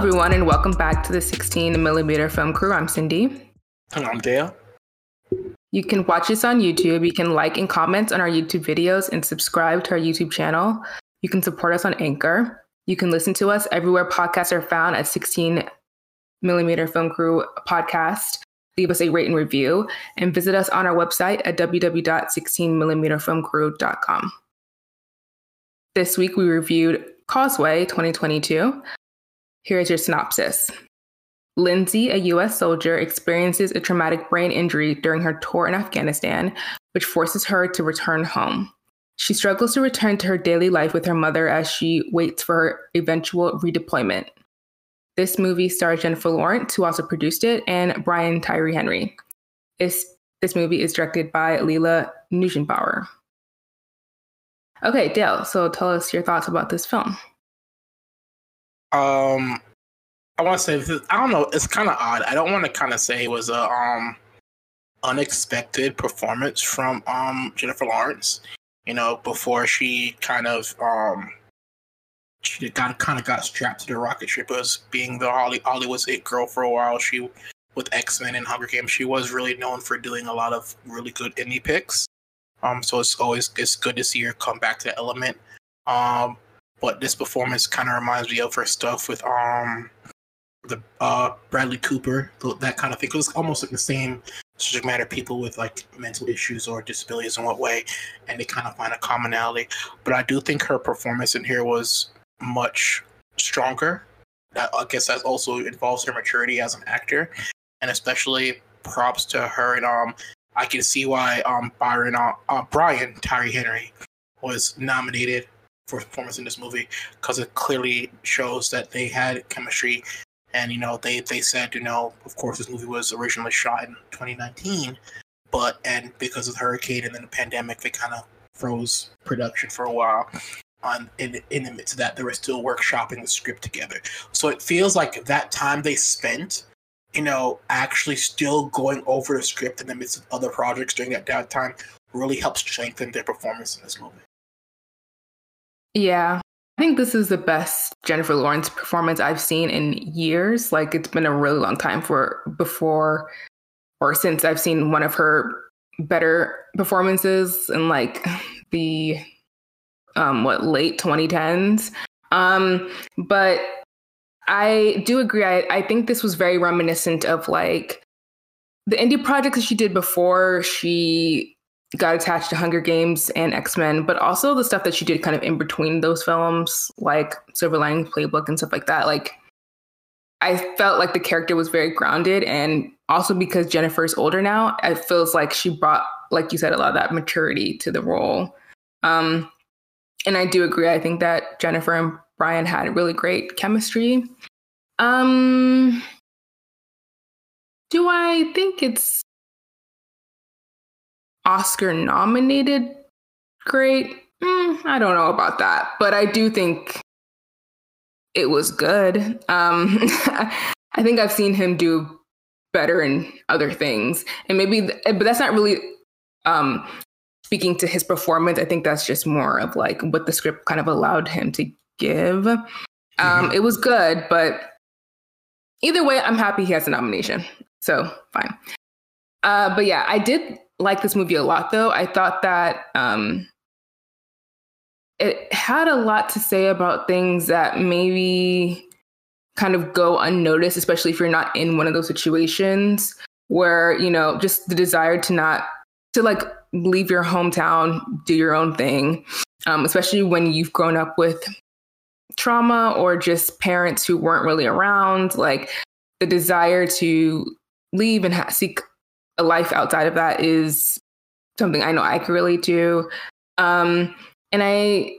everyone, and welcome back to the 16 millimeter film crew. I'm Cindy. And I'm Dale. You can watch us on YouTube. You can like and comment on our YouTube videos and subscribe to our YouTube channel. You can support us on Anchor. You can listen to us everywhere podcasts are found at 16 millimeter film crew podcast. Leave us a rate and review and visit us on our website at www.16millimeterfilmcrew.com. This week we reviewed Causeway 2022. Here's your synopsis. Lindsay, a US soldier, experiences a traumatic brain injury during her tour in Afghanistan, which forces her to return home. She struggles to return to her daily life with her mother as she waits for her eventual redeployment. This movie stars Jennifer Lawrence, who also produced it, and Brian Tyree Henry. This, movie is directed by Lila Neugebauer. Okay, Dale, so tell us your thoughts about this film. Um, I want to say this, I don't know. It's kind of odd. I don't want to kind of say it was a um unexpected performance from um Jennifer Lawrence. You know, before she kind of um she got kind of got strapped to the rocket ship as being the Holly Hollywood's it girl for a while. She with X Men and Hunger Games, she was really known for doing a lot of really good indie picks. Um, so it's always it's good to see her come back to the Element. Um, but this performance kind of reminds me of her stuff with um the uh Bradley Cooper, that kind of thing. It was almost like the same subject matter, people with like mental issues or disabilities in what way, and they kind of find a commonality. But I do think her performance in here was much stronger. I guess that also involves her maturity as an actor, and especially props to her. And um, I can see why um Byron uh, uh Brian Tyree Henry was nominated performance in this movie because it clearly shows that they had chemistry. And you know, they they said, you know, of course, this movie was originally shot in 2019, but and because of the hurricane and then the pandemic, they kind of froze production for a while. On in in the midst of that, they were still workshopping the script together. So it feels like that time they spent, you know, actually still going over the script in the midst of other projects during that downtime really helps strengthen their performance in this movie. Yeah. I think this is the best Jennifer Lawrence performance I've seen in years. Like it's been a really long time for before or since I've seen one of her better performances in like the um what late 2010s. Um but I do agree. I, I think this was very reminiscent of like the indie projects that she did before she got attached to Hunger Games and X Men, but also the stuff that she did kind of in between those films, like Silver Linings Playbook and stuff like that. Like, I felt like the character was very grounded, and also because Jennifer's older now, it feels like she brought, like you said, a lot of that maturity to the role. Um, and I do agree. I think that Jennifer and Brian had really great chemistry. Um, do I think it's Oscar nominated great. Mm, I don't know about that, but I do think it was good. Um, I think I've seen him do better in other things, and maybe, but that's not really um, speaking to his performance. I think that's just more of like what the script kind of allowed him to give. Um, mm-hmm. It was good, but either way, I'm happy he has a nomination. So fine. Uh, but yeah, I did like this movie a lot, though. I thought that um, it had a lot to say about things that maybe kind of go unnoticed, especially if you're not in one of those situations where, you know, just the desire to not, to like leave your hometown, do your own thing, um, especially when you've grown up with trauma or just parents who weren't really around, like the desire to leave and ha- seek a life outside of that is something I know I can relate to. Um, and I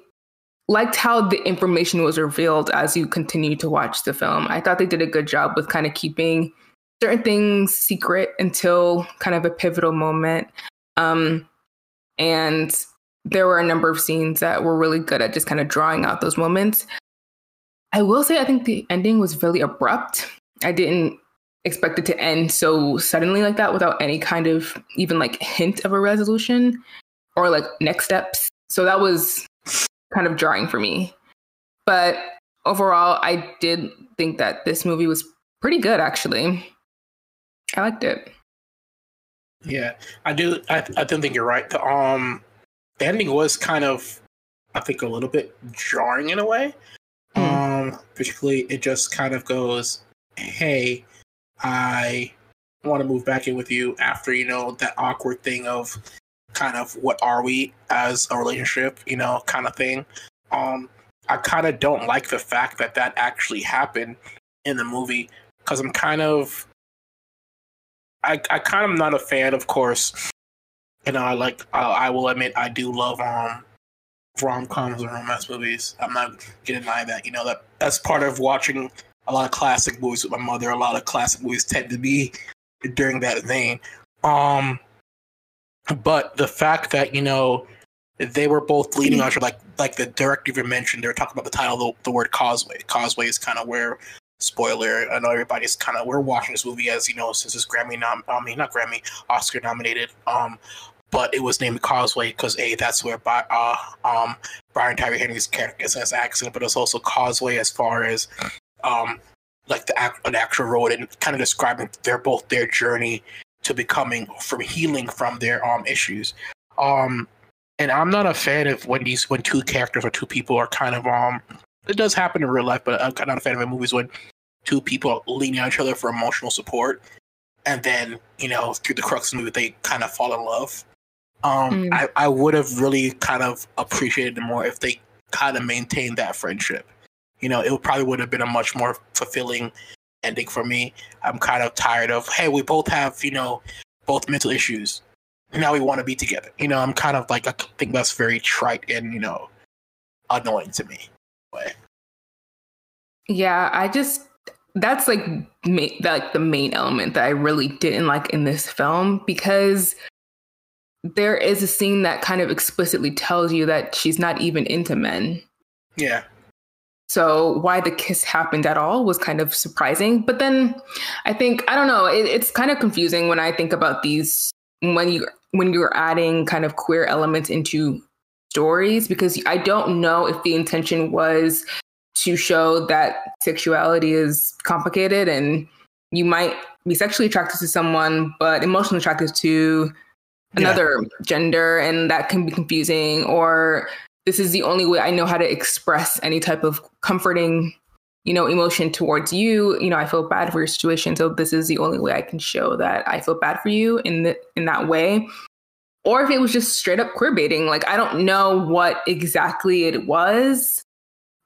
liked how the information was revealed as you continue to watch the film. I thought they did a good job with kind of keeping certain things secret until kind of a pivotal moment. Um, and there were a number of scenes that were really good at just kind of drawing out those moments. I will say, I think the ending was really abrupt. I didn't expected to end so suddenly like that without any kind of even like hint of a resolution or like next steps. So that was kind of jarring for me. But overall, I did think that this movie was pretty good. Actually, I liked it. Yeah, I do. I I do think you're right. The um, the ending was kind of, I think, a little bit jarring in a way. Mm. Um, particularly, it just kind of goes, "Hey, I want to move back in with you after you know that awkward thing of kind of what are we as a relationship, you know, kind of thing." Um, I kind of don't like the fact that that actually happened in the movie because I'm kind of I, I kind of not a fan, of course. You know, I like I, I will admit I do love um rom coms and romance movies. I'm not gonna deny that. You know that that's part of watching a lot of classic movies with my mother. A lot of classic movies tend to be during that vein. Um, but the fact that you know they were both leading on like like the director even mentioned, they were talking about the title, the, the word causeway. Causeway is kind of where spoiler. I know everybody's kind of we're watching this movie as you know since it's Grammy nom I mean not Grammy Oscar nominated. Um, but it was named Causeway because a that's where by, uh um Brian Tyree Henry's character his accent, but it's also Causeway as far as um like the an actual road and kind of describing their both their journey to becoming from healing from their um issues. Um and I'm not a fan of when these when two characters or two people are kind of um it does happen in real life, but I'm not a fan of movies when two people leaning on each other for emotional support, and then you know through the crux of the movie they kind of fall in love. Um, mm. I, I would have really kind of appreciated it more if they kind of maintained that friendship. You know, it probably would have been a much more fulfilling ending for me. I'm kind of tired of hey, we both have you know both mental issues. Now we want to be together. You know, I'm kind of like I think that's very trite and you know annoying to me. But, yeah, I just that's like ma- like the main element that I really didn't like in this film because there is a scene that kind of explicitly tells you that she's not even into men. Yeah. So why the kiss happened at all was kind of surprising. But then I think I don't know. It, it's kind of confusing when I think about these when you when you're adding kind of queer elements into stories because I don't know if the intention was to show that sexuality is complicated and you might be sexually attracted to someone but emotionally attracted to another yeah. gender and that can be confusing or this is the only way I know how to express any type of comforting you know emotion towards you you know I feel bad for your situation so this is the only way I can show that I feel bad for you in the, in that way or if it was just straight up queer baiting like I don't know what exactly it was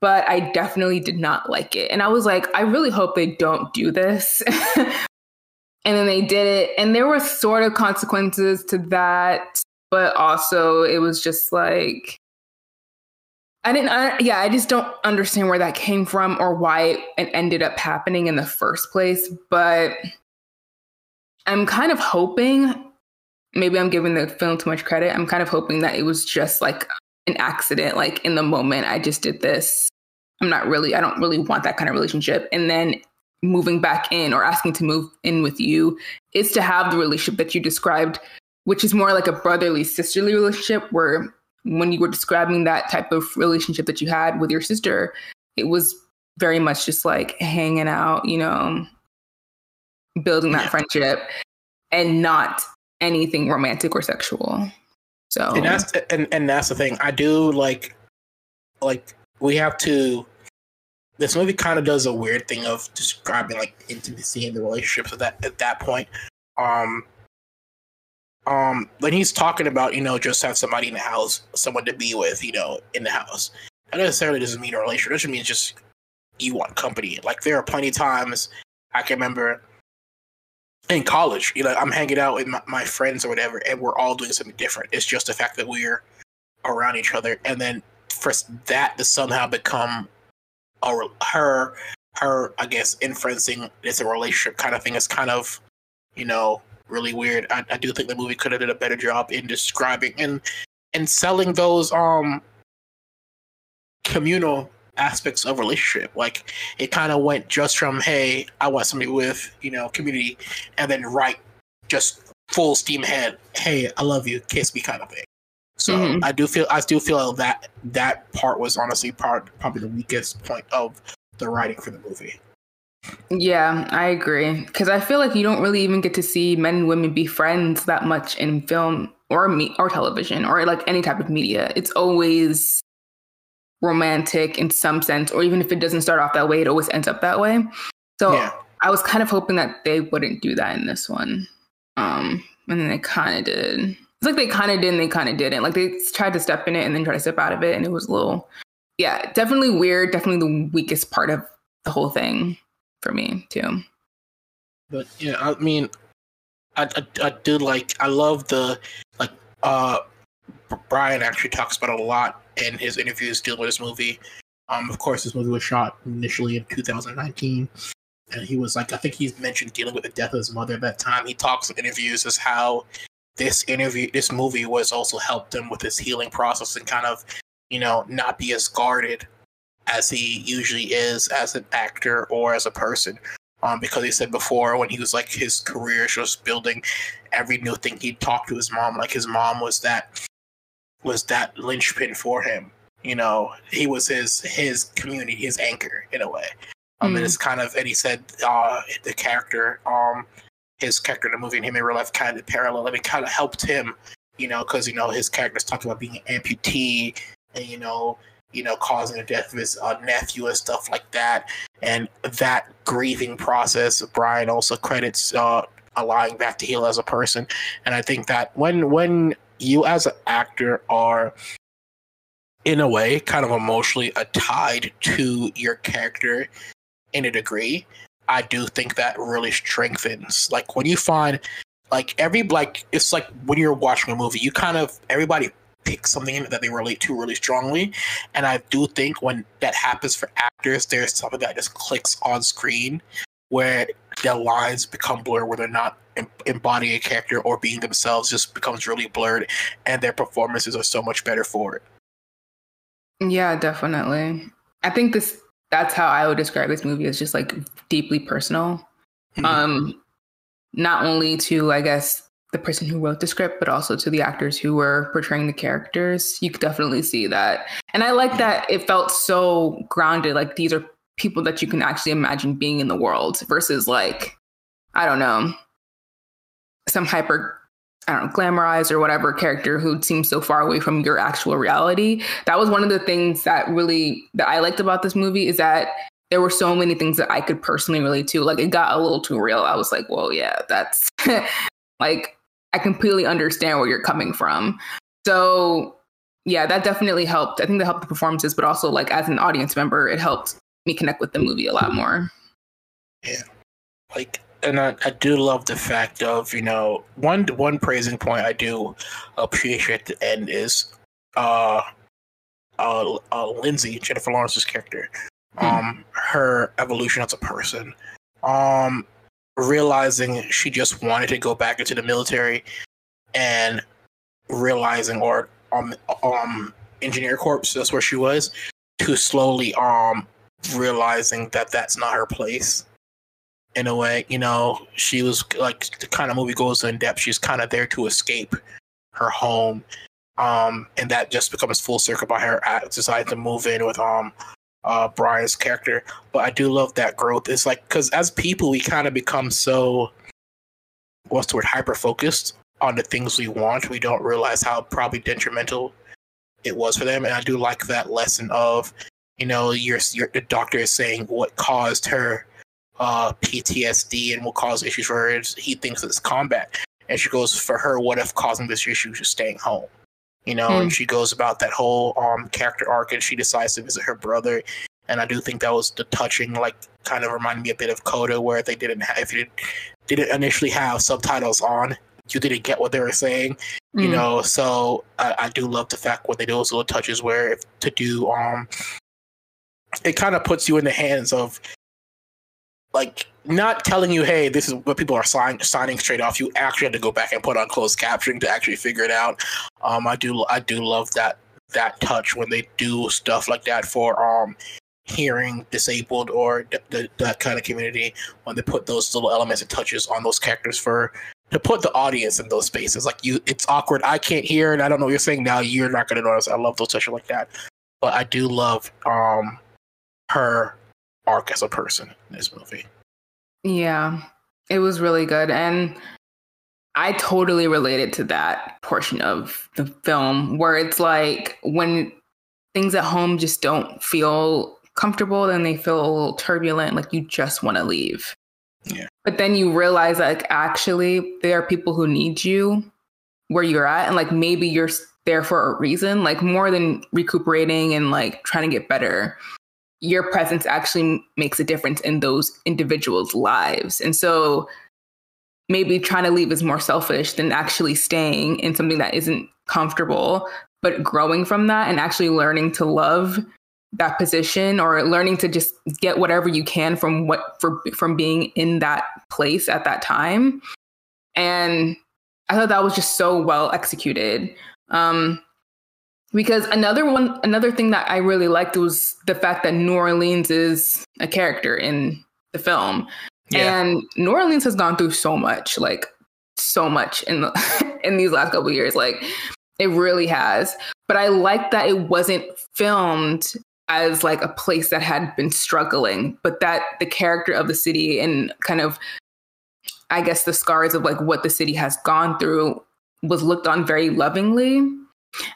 but I definitely did not like it. And I was like, I really hope they don't do this. and then they did it. And there were sort of consequences to that, but also it was just like, I didn't, I, yeah, I just don't understand where that came from or why it ended up happening in the first place. But I'm kind of hoping, maybe I'm giving the film too much credit. I'm kind of hoping that it was just like an accident. Like in the moment, I just did this. I'm not really, I don't really want that kind of relationship. And then moving back in or asking to move in with you is to have the relationship that you described, which is more like a brotherly, sisterly relationship where when you were describing that type of relationship that you had with your sister, it was very much just like hanging out, you know, building that yeah. friendship and not anything romantic or sexual. So and that's and, and that's the thing. I do like like we have to this movie kind of does a weird thing of describing like intimacy in the relationships at that at that point. Um um when he's talking about, you know, just have somebody in the house, someone to be with, you know, in the house. That necessarily doesn't mean a relationship. It just means just you want company. Like there are plenty of times I can remember in college, you know, I'm hanging out with my, my, friends or whatever, and we're all doing something different. It's just the fact that we're around each other, and then for that to somehow become a her her I guess inferencing it's a relationship kind of thing is kind of you know really weird. I, I do think the movie could have did a better job in describing and and selling those um communal aspects of relationship. Like it kind of went just from hey, I want somebody with you know community, and then right, just full steam ahead. Hey, I love you, kiss me kind of thing. So mm-hmm. I do feel I do feel that that part was honestly part probably the weakest point of the writing for the movie. Yeah, I agree. Because I feel like you don't really even get to see men and women be friends that much in film or me or television or like any type of media. It's always romantic in some sense, or even if it doesn't start off that way, it always ends up that way. So yeah. I was kind of hoping that they wouldn't do that in this one. Um, and then they kind of did. It's like they kind of did and they kind of didn't. Like they tried to step in it and then try to step out of it, and it was a little, yeah, definitely weird. Definitely the weakest part of the whole thing for me too. But yeah, I mean, I, I, I did like I love the like uh Brian actually talks about a lot in his interviews dealing with this movie. Um, of course, this movie was shot initially in 2019, and he was like, I think he's mentioned dealing with the death of his mother at that time. He talks in interviews as how this interview, this movie, was also helped him with his healing process and kind of, you know, not be as guarded as he usually is as an actor or as a person. Um, because he said before when he was like his career was just building, every new thing he'd talk to his mom. Like his mom was that was that linchpin for him. You know, he was his his community, his anchor in a way. Um, mm. and it's kind of and he said uh, the character, um, his character in the movie and him in real life kind of parallel. I mean, kind of helped him, you know, because you know his character's talking about being an amputee and you know you know, causing the death of his uh, nephew and stuff like that. And that grieving process, Brian also credits uh, allowing back to heal as a person. And I think that when when you as an actor are in a way kind of emotionally tied to your character in a degree, I do think that really strengthens. Like when you find like every like it's like when you're watching a movie, you kind of everybody pick something that they relate to really strongly. And I do think when that happens for actors, there's something that just clicks on screen where their lines become blurred, where they're not embodying a character or being themselves, just becomes really blurred, and their performances are so much better for it. Yeah, definitely. I think this that's how I would describe this movie as just like deeply personal. Mm-hmm. Um not only to I guess the person who wrote the script, but also to the actors who were portraying the characters. You could definitely see that. And I like that it felt so grounded. Like these are people that you can actually imagine being in the world versus like, I don't know, some hyper, I don't know, glamorized or whatever character who seems so far away from your actual reality. That was one of the things that really that I liked about this movie is that there were so many things that I could personally relate to. Like it got a little too real. I was like, well, yeah, that's like I completely understand where you're coming from. So yeah, that definitely helped. I think that helped the performances, but also like as an audience member, it helped me connect with the movie a lot more. Yeah. Like and I, I do love the fact of, you know, one one praising point I do appreciate at the end is uh uh, uh Lindsay, Jennifer Lawrence's character. Hmm. Um her evolution as a person. Um realizing she just wanted to go back into the military and realizing or um um engineer corps that's where she was to slowly um realizing that that's not her place. In a way you know she was like the kind of movie goes in depth she's kind of there to escape her home um and that just becomes full circle by her deciding to move in with um uh, Brian's character. But I do love that growth. It's like because as people, we kind of become so what's the word hyper focused on the things we want. We don't realize how probably detrimental it was for them. And I do like that lesson of you know your, your the doctor is saying what caused her uh, PTSD and what caused issues for her. He thinks it's combat. And she goes, for her, what if causing this issue is staying home? You know, mm. and she goes about that whole um character arc, and she decides to visit her brother. And I do think that was the touching, like, kind of reminded me a bit of Coda, where they didn't have, if you didn't initially have subtitles on, you didn't get what they were saying, mm. you know. So I, I, do love the fact what they do those little touches where if, to do um, it kind of puts you in the hands of like not telling you, hey, this is what people are sign, signing straight off. You actually had to go back and put on closed captioning to actually figure it out. Um, I do I do love that that touch when they do stuff like that for um hearing disabled or th- th- that kind of community when they put those little elements and touches on those characters for to put the audience in those spaces. Like you, it's awkward. I can't hear, and I don't know what you're saying now. You're not going to notice. I love those touches like that, but I do love um her arc as a person in this movie. Yeah, it was really good, and I totally related to that portion of the film where it's like when things at home just don't feel comfortable, then they feel a little turbulent, like you just want to leave. Yeah. But then you realize that like actually there are people who need you where you're at and like maybe you're there for a reason, like more than recuperating and like trying to get better. Your presence actually makes a difference in those individuals' lives. And so maybe trying to leave is more selfish than actually staying in something that isn't comfortable, but growing from that and actually learning to love that position or learning to just get whatever you can from what for from being in that place at that time and i thought that was just so well executed um because another one another thing that i really liked was the fact that new orleans is a character in the film yeah. and new orleans has gone through so much like so much in the, in these last couple years like it really has but i like that it wasn't filmed as like a place that had been struggling, but that the character of the city and kind of, I guess, the scars of like what the city has gone through was looked on very lovingly.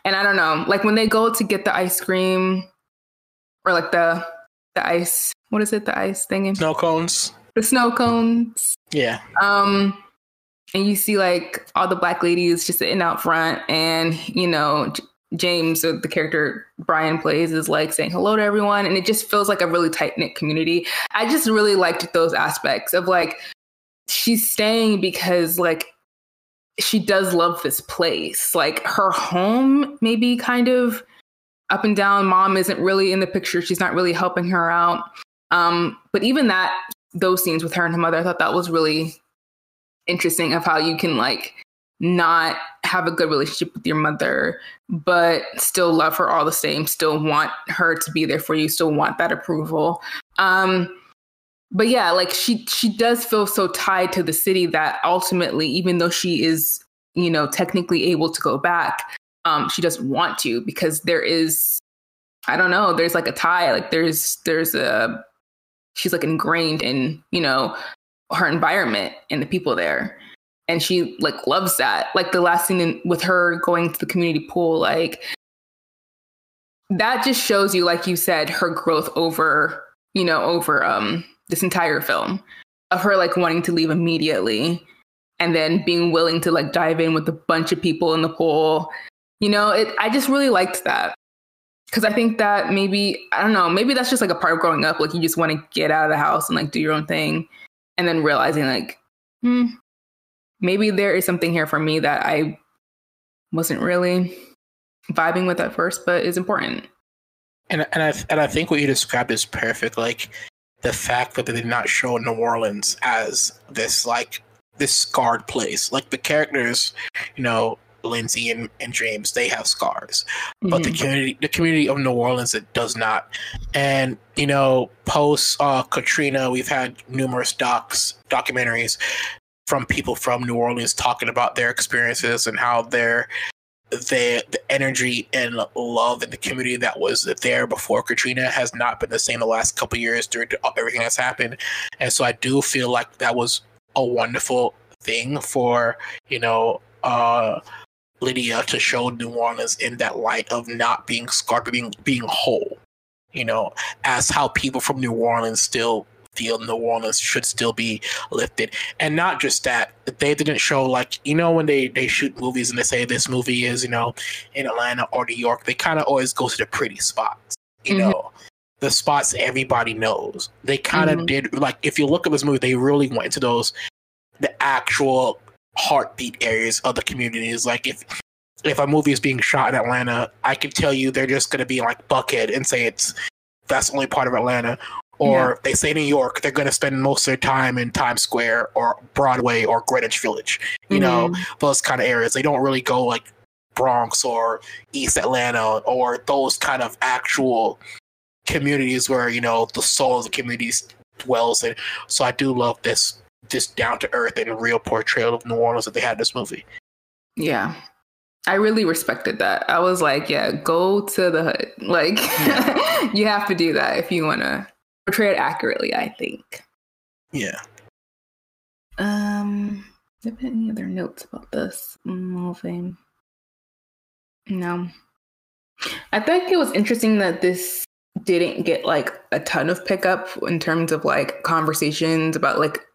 And I don't know, like when they go to get the ice cream or like the the ice, what is it, the ice thing? Snow cones. The snow cones. Yeah. Um, and you see like all the black ladies just sitting out front and you know James, the character Brian plays, is like saying hello to everyone. And it just feels like a really tight knit community. I just really liked those aspects of like, she's staying because like she does love this place. Like her home, maybe kind of up and down. Mom isn't really in the picture. She's not really helping her out. Um, but even that, those scenes with her and her mother, I thought that was really interesting of how you can like not have a good relationship with your mother, but still love her all the same, still want her to be there for you, still want that approval. Um, but yeah, like she she does feel so tied to the city that ultimately, even though she is, you know, technically able to go back, um, she doesn't want to because there is I don't know, there's like a tie, like there's there's a she's like ingrained in, you know, her environment and the people there and she like loves that. Like the last scene in, with her going to the community pool, like that just shows you, like you said, her growth over, you know, over um this entire film of her like wanting to leave immediately and then being willing to like dive in with a bunch of people in the pool. You know, it I just really liked that. Cause I think that maybe, I don't know, maybe that's just like a part of growing up. Like you just want to get out of the house and like do your own thing. And then realizing like, hmm, maybe there is something here for me that I wasn't really vibing with at first, but is important. And and I and I think what you described is perfect. Like the fact that they did not show New Orleans as this like this scarred place. Like the characters, you know, Lindsay and, and James, they have scars. Mm-hmm. But the mm-hmm. community the community of New Orleans it does not. And, you know, post uh, Katrina, we've had numerous docs, documentaries from people from New Orleans talking about their experiences and how their the the energy and love in the community that was there before Katrina has not been the same the last couple years during everything that's happened, and so I do feel like that was a wonderful thing for you know uh, Lydia to show New Orleans in that light of not being scarred, but being being whole, you know, as how people from New Orleans still feel New Orleans should still be lifted. And not just that, they didn't show like you know when they they shoot movies and they say this movie is you know in Atlanta or New York, they kind of always go to the pretty spots, you mm-hmm. know. The spots everybody knows. They kind of mm-hmm. did like if you look at this movie, they really went into those the actual heartbeat areas of the communities. Like if if a movie is being shot in Atlanta, I can tell you they're just going to be like Buckhead and say it's that's only part of Atlanta or yeah. they say New York, they're going to spend most of their time in Times Square or Broadway or Greenwich Village. You mm-hmm. know, those kind of areas. They don't really go like Bronx or East Atlanta or those kind of actual communities where you know the soul of the communities dwells in. So I do love this this down to earth and real portrayal of New Orleans that they had in this movie. Yeah. I really respected that. I was like, yeah, go to the hood. Like, yeah. you have to do that if you want to portray it accurately, I think. Yeah. Um, have any other notes about this movie? No. I think it was interesting that this didn't get like a ton of pickup in terms of like conversations about like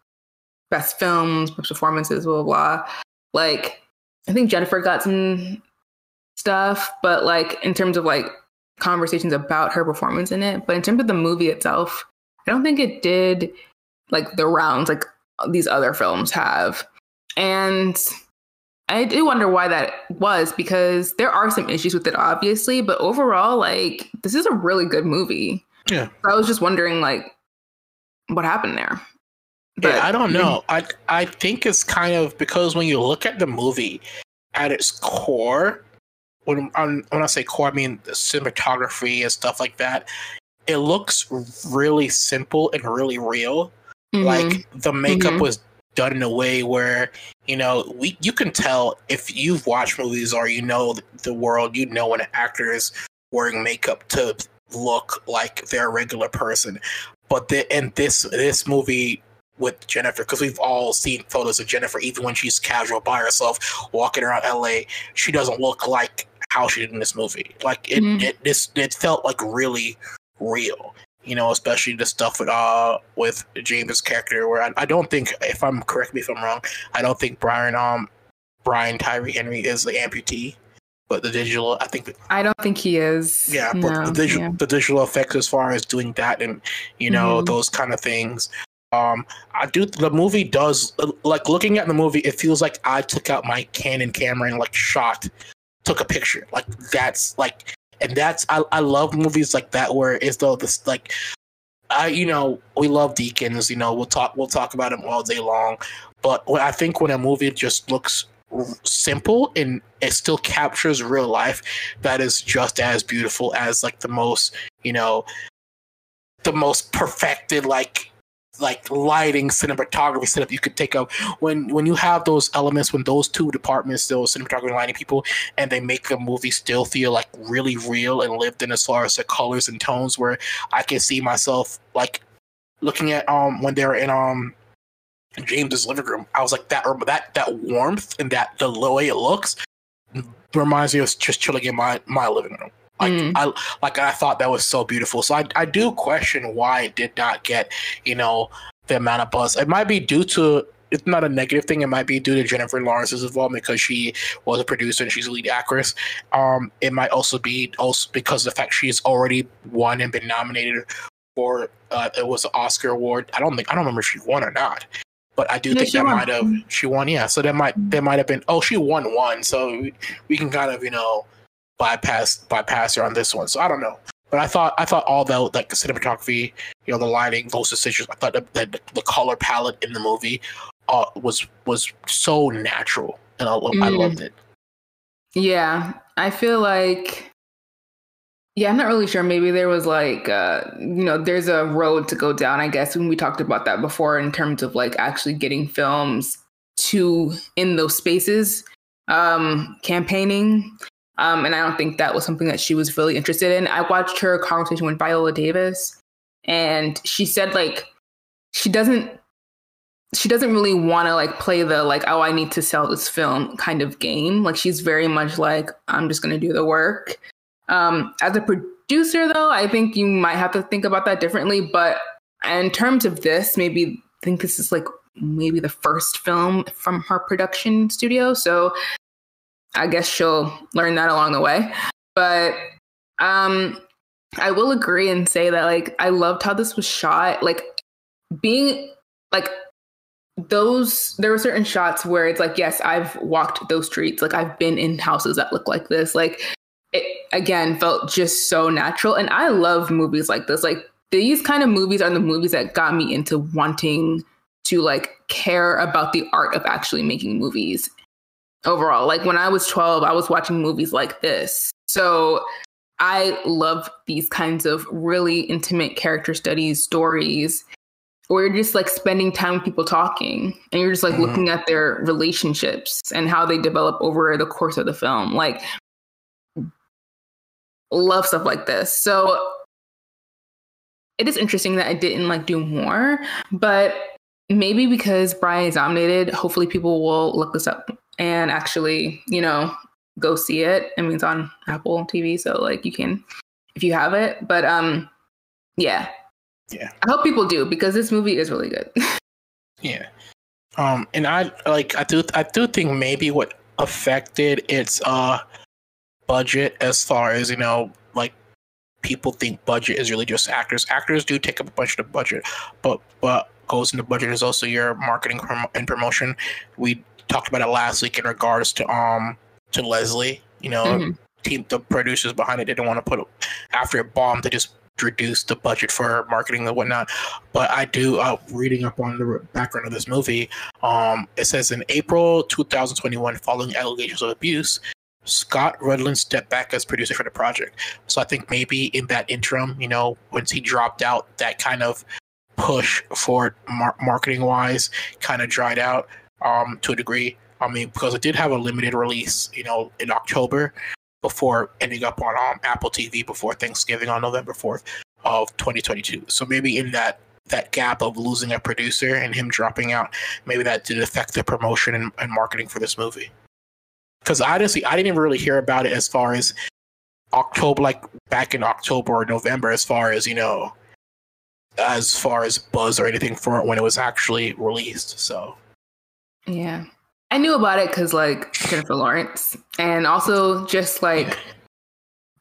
best films, best performances, blah, blah, blah. Like, I think Jennifer got some stuff, but like in terms of like conversations about her performance in it, but in terms of the movie itself, I don't think it did like the rounds like these other films have. And I do wonder why that was because there are some issues with it, obviously, but overall, like, this is a really good movie. Yeah. So I was just wondering, like, what happened there. But, yeah, I don't know. I I think it's kind of because when you look at the movie at its core, when when I say core, I mean the cinematography and stuff like that. It looks really simple and really real. Mm-hmm. Like the makeup mm-hmm. was done in a way where you know we you can tell if you've watched movies or you know the world you know when an actor is wearing makeup to look like they're a regular person but the, in this this movie with Jennifer because we've all seen photos of Jennifer even when she's casual by herself walking around LA she doesn't look like how she did in this movie like it mm-hmm. it this it felt like really real you know, especially the stuff with uh with James' character, where I, I don't think, if I'm correct me if I'm wrong, I don't think Brian um Brian Tyree Henry is the amputee, but the digital, I think. I don't think he is. Yeah, but no, the digital yeah. the digital effects as far as doing that and you know mm-hmm. those kind of things. Um, I do. The movie does like looking at the movie. It feels like I took out my Canon camera and like shot, took a picture. Like that's like and that's I, I love movies like that where it's though this like I you know we love Deakins you know we'll talk we'll talk about him all day long but I think when a movie just looks simple and it still captures real life that is just as beautiful as like the most you know the most perfected like like lighting, cinematography setup you could take up when when you have those elements when those two departments those cinematography and lighting people and they make a movie still feel like really real and lived in as far as the colors and tones where I can see myself like looking at um when they're in um James's living room I was like that that that warmth and that the way it looks reminds me of just chilling in my my living room like mm. I like I thought that was so beautiful. So I I do question why it did not get, you know, the amount of buzz. It might be due to it's not a negative thing. It might be due to Jennifer Lawrence's involvement because she was a producer and she's a lead actress. Um, it might also be also because of the fact she's already won and been nominated for uh, it was an Oscar award. I don't think I don't remember if she won or not, but I do think that won. might have she won. Yeah, so that might there might have been oh she won one. So we, we can kind of you know bypass bypasser on this one. So I don't know. But I thought I thought all the like the cinematography, you know, the lighting, those decisions. I thought that the, the, color palette in the movie uh, was was so natural, and I, mm. I loved it. Yeah, I feel like yeah, I'm not really sure. Maybe there was like, uh, you know, there's a road to go down, I guess, when we talked about that before in terms of like actually getting films to in those spaces, um, campaigning. Um, and I don't think that was something that she was really interested in. I watched her conversation with Viola Davis, and she said like she doesn't she doesn't really want to like play the like oh I need to sell this film kind of game. Like she's very much like I'm just to do the work. Um, as a producer, though, I think you might have to think about that differently. But in terms of this, maybe I think this is like maybe the first film from her production studio. So I guess she'll learn that along the way. But um I will agree and say that like I loved how this was shot. Like being like those there were certain shots where it's like yes i've walked those streets. Like i've been in houses that look like this. Like it again felt just so natural. And i love movies like this. Like these kind of movies are the movies that got me into wanting to like care about the art of actually making movies overall. Like when I was 12, I was watching movies like this. So I love these kinds of really intimate character studies, stories. where you're just like spending time with people talking and you're just like mm-hmm. looking at their relationships and how they develop over the course of the film like love stuff like this so it is interesting that i didn't like do more but maybe because brian is nominated hopefully people will look this up and actually you know go see it i mean it's on apple tv so like you can if you have it but um yeah yeah. I hope people do because this movie is really good. yeah. Um and I like I do I do think maybe what affected its uh budget as far as, you know, like people think budget is really just actors. Actors do take up a bunch of the budget, but but goes into budget is also your marketing and promotion. We talked about it last week in regards to um to Leslie. You know, mm-hmm. team the producers behind it didn't want to put after it bombed. They just reduce the budget for marketing and whatnot. But I do uh, reading up on the background of this movie. Um, it says in April 2021, following allegations of abuse, Scott Rudland stepped back as producer for the project. So I think maybe in that interim, you know, once he dropped out, that kind of push for mar- marketing wise kind of dried out um, to a degree. I mean, because it did have a limited release, you know, in October before ending up on um, Apple TV before Thanksgiving on November 4th of 2022. So maybe in that that gap of losing a producer and him dropping out, maybe that did affect the promotion and, and marketing for this movie. Because honestly, I didn't even really hear about it as far as October, like back in October or November, as far as you know, as far as buzz or anything for it when it was actually released. So, yeah, I knew about it because like Jennifer Lawrence, and also just like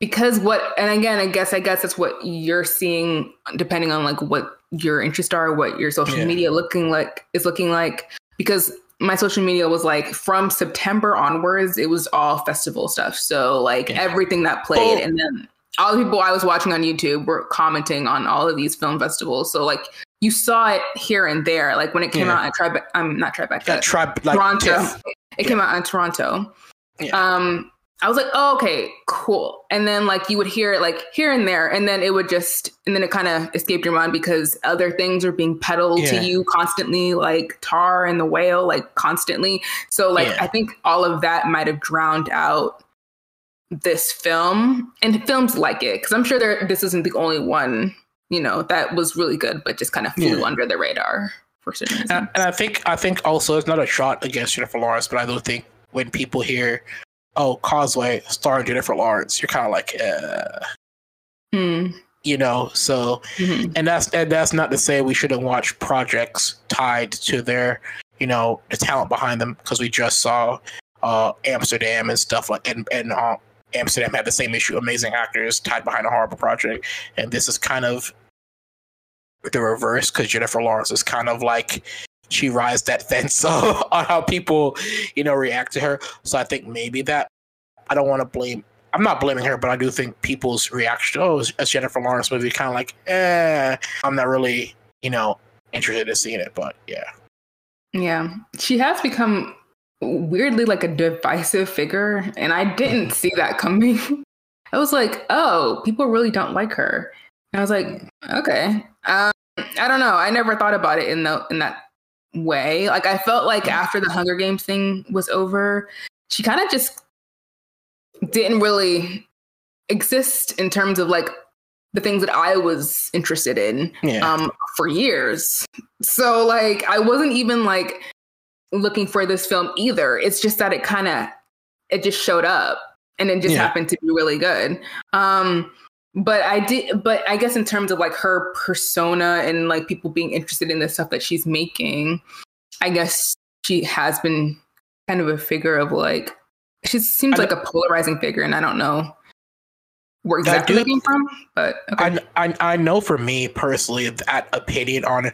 because what, and again, I guess I guess that's what you're seeing, depending on like what your interests are, what your social yeah. media looking like is looking like. Because my social media was like from September onwards, it was all festival stuff. So like yeah. everything that played, oh. and then all the people I was watching on YouTube were commenting on all of these film festivals. So like you saw it here and there. Like when it came yeah. out at Tribe, I'm not Tribeca, yeah, Tribe, like, Toronto. It came out in Toronto. Um, I was like, oh, okay, cool. And then like you would hear it like here and there, and then it would just, and then it kind of escaped your mind because other things are being peddled yeah. to you constantly, like Tar and the Whale, like constantly. So like yeah. I think all of that might have drowned out this film and films like it because I'm sure there this isn't the only one you know, that was really good, but just kind of flew yeah. under the radar for certain reasons. And, and, I think I think also it's not a shot against Jennifer Lawrence, but I do think when people hear, "Oh, Causeway starring Jennifer Lawrence," you're kind of like, uh, hmm. you know. So, mm-hmm. and that's and that's not to say we shouldn't watch projects tied to their, you know, the talent behind them because we just saw uh, Amsterdam and stuff like and and uh, Amsterdam had the same issue, amazing actors tied behind a horrible project, and this is kind of the reverse because Jennifer Lawrence is kind of like she rides that fence on how people, you know, react to her. So I think maybe that I don't want to blame. I'm not blaming her, but I do think people's reaction, oh, as Jennifer Lawrence movie, kind of like, eh, I'm not really, you know, interested in seeing it. But yeah, yeah, she has become weirdly like a divisive figure, and I didn't see that coming. I was like, oh, people really don't like her. And I was like, okay. Um, I don't know. I never thought about it in the in that way. Like I felt like after the Hunger Games thing was over, she kind of just didn't really exist in terms of like the things that I was interested in yeah. um, for years. So like I wasn't even like looking for this film either. It's just that it kind of it just showed up and it just yeah. happened to be really good. Um but I did but I guess in terms of like her persona and like people being interested in the stuff that she's making, I guess she has been kind of a figure of like she seems like a polarizing figure and I don't know where exactly that came from, but okay. I, I I know for me personally that opinion on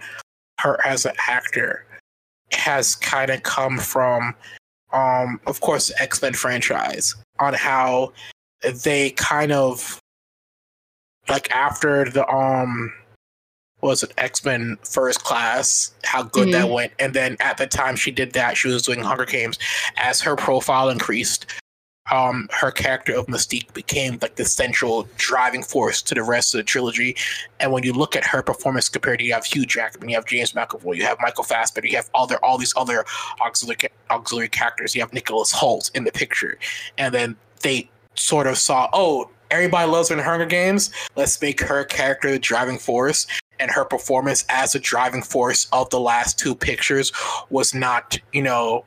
her as an actor has kind of come from, um, of course, X Men franchise on how they kind of like after the um was it X Men First Class, how good mm-hmm. that went, and then at the time she did that, she was doing Hunger Games. As her profile increased, um, her character of Mystique became like the central driving force to the rest of the trilogy. And when you look at her performance compared to you have Hugh Jackman, you have James McAvoy, you have Michael Fassbender, you have all their all these other auxiliary auxiliary characters. You have Nicholas Hoult in the picture, and then they sort of saw, oh, everybody loves her in Hunger Games. Let's make her character the driving force. And her performance as the driving force of the last two pictures was not, you know,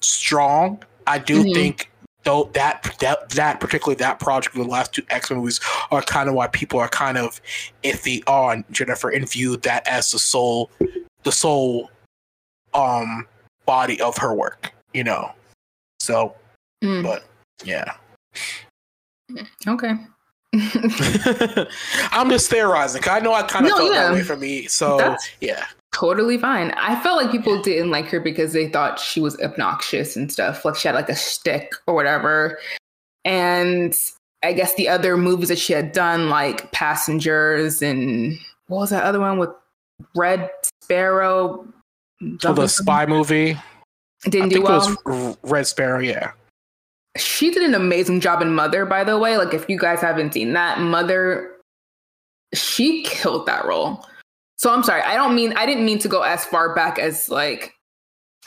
strong. I do mm-hmm. think though that that that particularly that project, the last two X movies, are kind of why people are kind of iffy on Jennifer and view that as the sole the sole um body of her work, you know. So, mm. but yeah. Okay. I'm just theorizing. I know I kind of no, felt yeah. that way for me. So That's yeah, totally fine. I felt like people didn't like her because they thought she was obnoxious and stuff. Like she had like a stick or whatever. And I guess the other movies that she had done, like Passengers and what was that other one with Red Sparrow? Oh, the spy movie. Didn't I do well. Red Sparrow, yeah she did an amazing job in Mother, by the way. Like, if you guys haven't seen that, Mother, she killed that role. So I'm sorry. I don't mean, I didn't mean to go as far back as like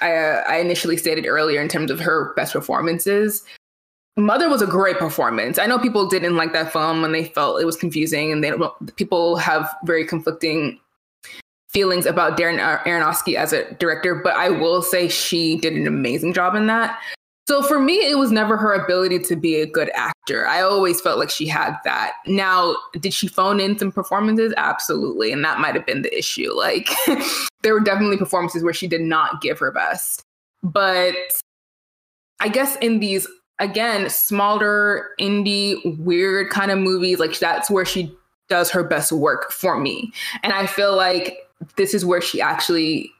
I, uh, I initially stated earlier in terms of her best performances. Mother was a great performance. I know people didn't like that film and they felt it was confusing, and they people have very conflicting feelings about Darren Aronofsky as a director. But I will say she did an amazing job in that. So for me, it was never her ability to be a good actor. I always felt like she had that. Now, did she phone in some performances? Absolutely. And that might have been the issue. Like, there were definitely performances where she did not give her best. But I guess in these, again, smaller, indie, weird kind of movies, like that's where she does her best work for me. And I feel like this is where she actually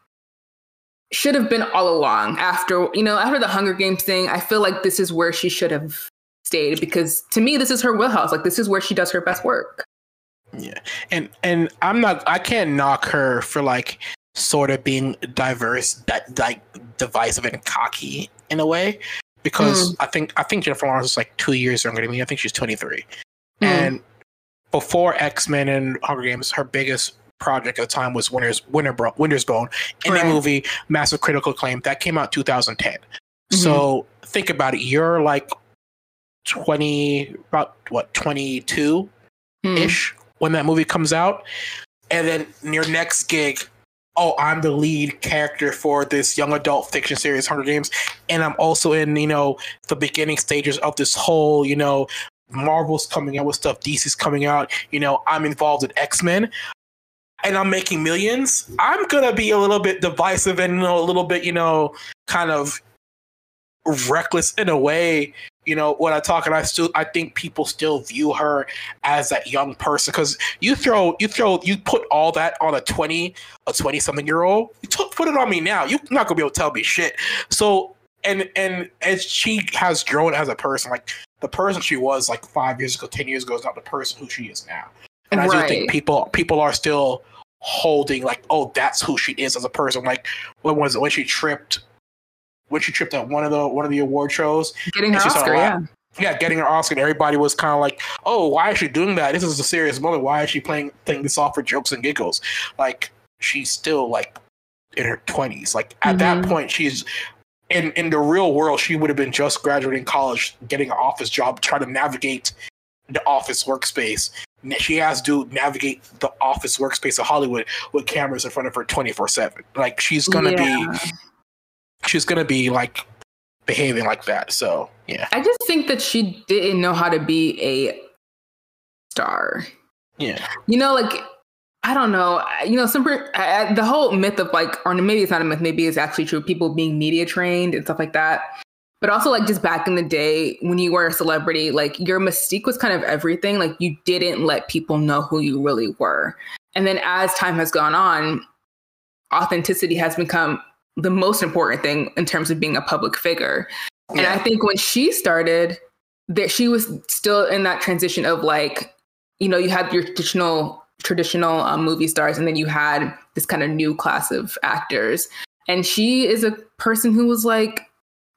should have been all along after you know after the hunger games thing i feel like this is where she should have stayed because to me this is her wheelhouse. Like this is where she does her best work. Yeah. And and i'm not i can't knock her for like sort of being diverse that like divisive and cocky in a way because mm. i think i think jennifer lawrence is like two years younger than me. I think she's 23 mm. and before x-men and hunger games her biggest project at the time was Winter's Winter Bro- Winter's Bone, indie right. movie, massive critical acclaim. That came out 2010. Mm-hmm. So think about it. You're like 20, about what 22 ish mm. when that movie comes out, and then your next gig. Oh, I'm the lead character for this young adult fiction series, Hunger Games, and I'm also in, you know, the beginning stages of this whole, you know, Marvel's coming out with stuff, DC's coming out. You know, I'm involved in X Men and I'm making millions, I'm gonna be a little bit divisive and you know, a little bit, you know, kind of reckless in a way. You know, when I talk, and I still, I think people still view her as that young person because you throw, you throw, you put all that on a twenty, a twenty something year old. You t- put it on me now. You're not gonna be able to tell me shit. So, and and as she has grown as a person, like the person she was like five years ago, ten years ago, is not the person who she is now. And I do think people people are still holding like, oh, that's who she is as a person. Like when was it when she tripped when she tripped at one of the one of the award shows, getting her Oscar, yeah. Yeah, getting her Oscar, and everybody was kind of like, "Oh, why is she doing that? This is a serious moment. Why is she playing playing this off for jokes and giggles?" Like she's still like in her twenties. Like at mm-hmm. that point, she's in in the real world. She would have been just graduating college, getting an office job, trying to navigate the office workspace she has to navigate the office workspace of Hollywood with cameras in front of her 24 7. Like she's gonna yeah. be she's gonna be like behaving like that. So yeah. I just think that she didn't know how to be a star. Yeah. You know, like I don't know. You know, some the whole myth of like, or maybe it's not a myth. Maybe it's actually true. People being media trained and stuff like that but also like just back in the day when you were a celebrity like your mystique was kind of everything. Like you didn't let people know who you really were. And then as time has gone on authenticity has become the most important thing in terms of being a public figure. Yeah. and i think when she started that she was still in that transition of like you know you had your traditional traditional um, movie stars and then you had this kind of new class of actors. And she is a person who was like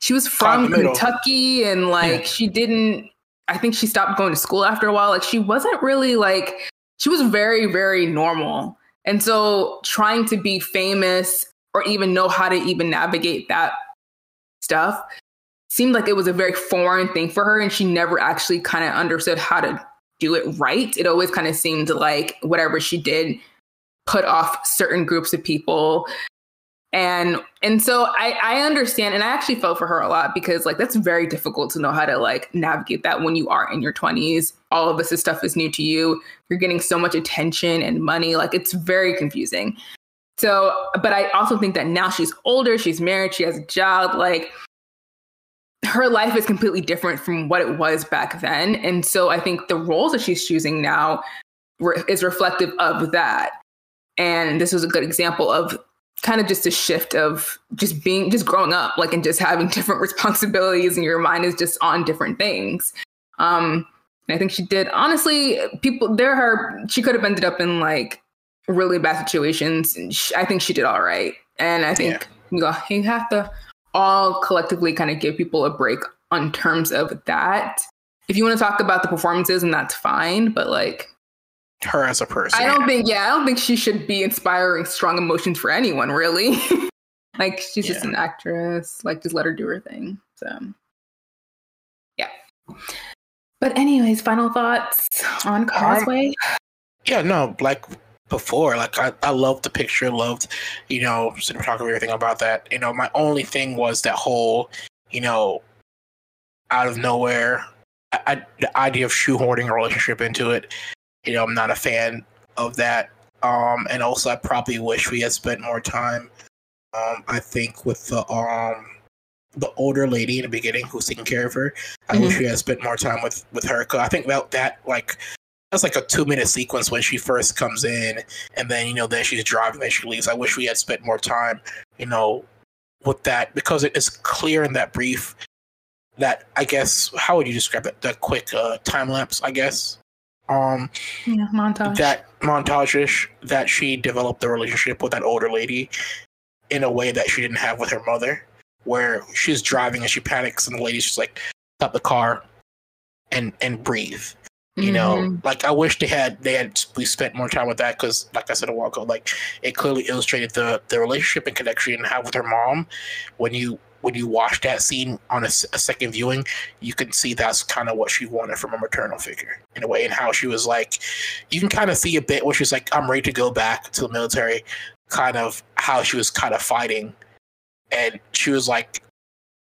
she was from Kentucky and like yeah. she didn't I think she stopped going to school after a while. Like she wasn't really like she was very, very normal. And so trying to be famous or even know how to even navigate that stuff seemed like it was a very foreign thing for her. And she never actually kind of understood how to do it right. It always kind of seemed like whatever she did put off certain groups of people and and so I, I understand and i actually felt for her a lot because like that's very difficult to know how to like navigate that when you are in your 20s all of this stuff is new to you. You're getting so much attention and money. Like it's very confusing. So but i also think that now she's older she's married she has a job like her life is completely different from what it was back then. And so i think the roles that she's choosing now re- is reflective of that. And this was a good example of kind of just a shift of just being just growing up like and just having different responsibilities and your mind is just on different things. Um i think she did honestly people there her she could have ended up in like really bad situations she, i think she did all right. And i think yeah. you, have to all collectively kind of give people a break on terms of that. If you want to talk about the performances and that's fine but like her as a person. I don't think, yeah, I don't think she should be inspiring strong emotions for anyone, really. like, she's yeah. just an actress. Like, just let her do her thing. So, yeah. But, anyways, final thoughts on um, Causeway? Um, yeah, no, like before, like, I, I loved the picture, loved, you know, cinematography, everything about that. You know, my only thing was that whole, you know, out of nowhere, I, I, the idea of shoehorning a relationship into it you know, I'm not a fan of that. Um, and also, I probably wish we had spent more time. Um, I think with the um the older lady in the beginning who's taking care of her, I mm-hmm. wish we had spent more time with with her. Cause I think about that like that's like a two minute sequence when she first comes in, and then you know then she's driving, then she leaves. I wish we had spent more time, you know, with that because it is clear in that brief that I guess how would you describe it? The quick uh, time lapse, I guess um yeah, montage that montage that she developed the relationship with that older lady in a way that she didn't have with her mother where she's driving and she panics and the lady's just like stop the car and and breathe you mm-hmm. know like i wish they had they had we spent more time with that because like i said a while ago like it clearly illustrated the the relationship and connection you have with her mom when you when you watch that scene on a, a second viewing, you can see that's kind of what she wanted from a maternal figure in a way, and how she was like, you can kind of see a bit where she's like, I'm ready to go back to the military, kind of how she was kind of fighting, and she was like,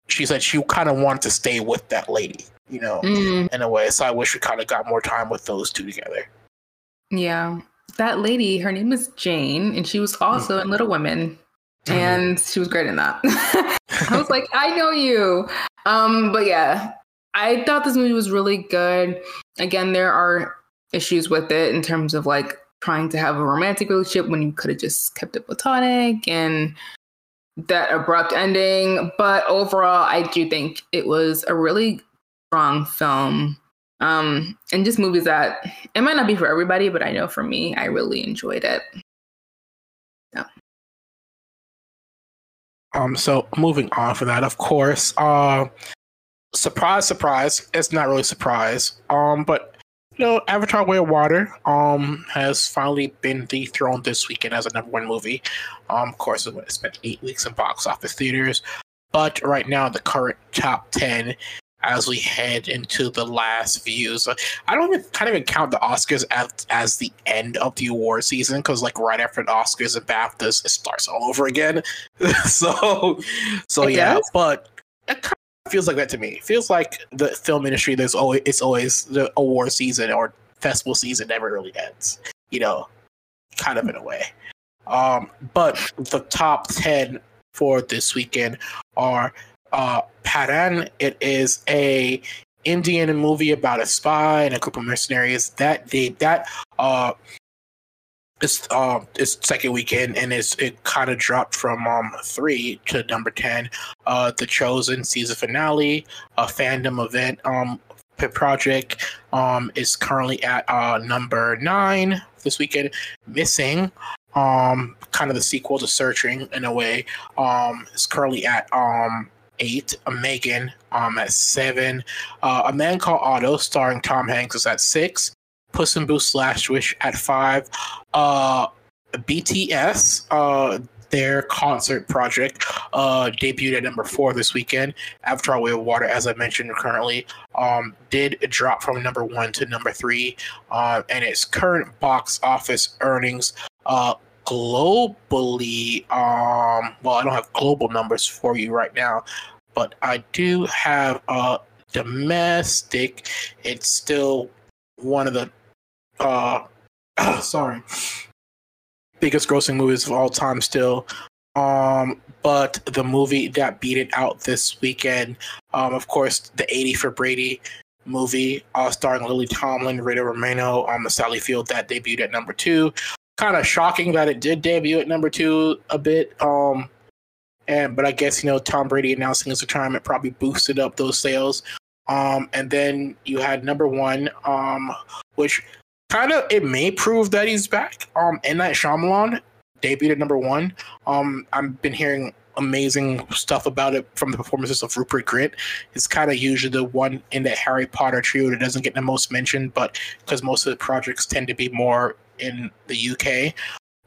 she said she kind of wanted to stay with that lady, you know, mm. in a way. So I wish we kind of got more time with those two together. Yeah. That lady, her name is Jane, and she was also mm. in Little Women. And she was great in that. I was like, I know you. Um, but yeah, I thought this movie was really good. Again, there are issues with it in terms of like trying to have a romantic relationship when you could have just kept it platonic and that abrupt ending. But overall, I do think it was a really strong film. Um, and just movies that it might not be for everybody, but I know for me, I really enjoyed it. Um, so moving on from that, of course, uh, surprise, surprise. It's not really surprise. Um, but you know, Avatar: Way of Water um has finally been dethroned this weekend as a number one movie. Um, of course, it spent eight weeks in box office theaters, but right now the current top ten as we head into the last views. I don't even kind of even count the Oscars as, as the end of the award season because like right after the Oscars and BAFTAs, it starts all over again. so, so it yeah, does? but it kind of feels like that to me. It feels like the film industry. There's always it's always the award season or festival season never really ends. You know, kind of in a way. Um, but the top ten for this weekend are uh, Pathaan. It is a Indian movie about a spy and a group of mercenaries. That they that uh it's uh it's second weekend and it's it kind of dropped from um three to number ten. Uh, the Chosen season finale, a fandom event um project um is currently at uh number nine this weekend. Missing um kind of the sequel to Searching in a way um is currently at um eight. a Megan um at seven. Uh, a Man Called Otto, starring Tom Hanks, is at six. Puss in Boots: Last Wish at five. Uh, BTS, uh, their concert project, uh, debuted at number four this weekend. Avatar: Way of Water, as I mentioned currently, um, did drop from number one to number three, uh, and its current box office earnings, uh, globally, um, well, I don't have global numbers for you right now, but I do have uh, domestic. It's still one of the uh, sorry biggest grossing movies of all time still. Um, but the movie that beat it out this weekend, um, of course, the 80 for Brady movie, uh, starring Lily Tomlin, Rita Moreno, um, Sally Field, that debuted at number two. Kind of shocking that it did debut at number two a bit. Um, and but I guess you know Tom Brady announcing his retirement probably boosted up those sales. Um, and then you had number one, um, which kind of it may prove that he's back. Um, M Night Shyamalan debuted at number one. Um, I've been hearing amazing stuff about it from the performances of Rupert Grint. It's kind of usually the one in the Harry Potter trio that doesn't get the most mention, but because most of the projects tend to be more in the UK.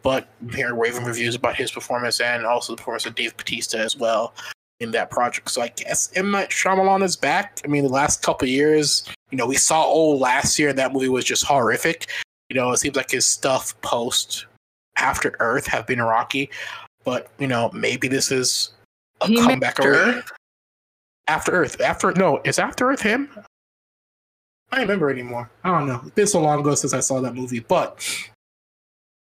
But I'm hearing raving reviews about his performance and also the performance of Dave Bautista as well in that project. So I guess M Night Shyamalan is back. I mean, the last couple years, you know, we saw old last year, and that movie was just horrific. You know, it seems like his stuff post After Earth have been rocky, but you know, maybe this is a He comeback. After Earth? After Earth. After no, is After Earth him? I don't remember anymore. I don't know. It's been so long ago since I saw that movie, but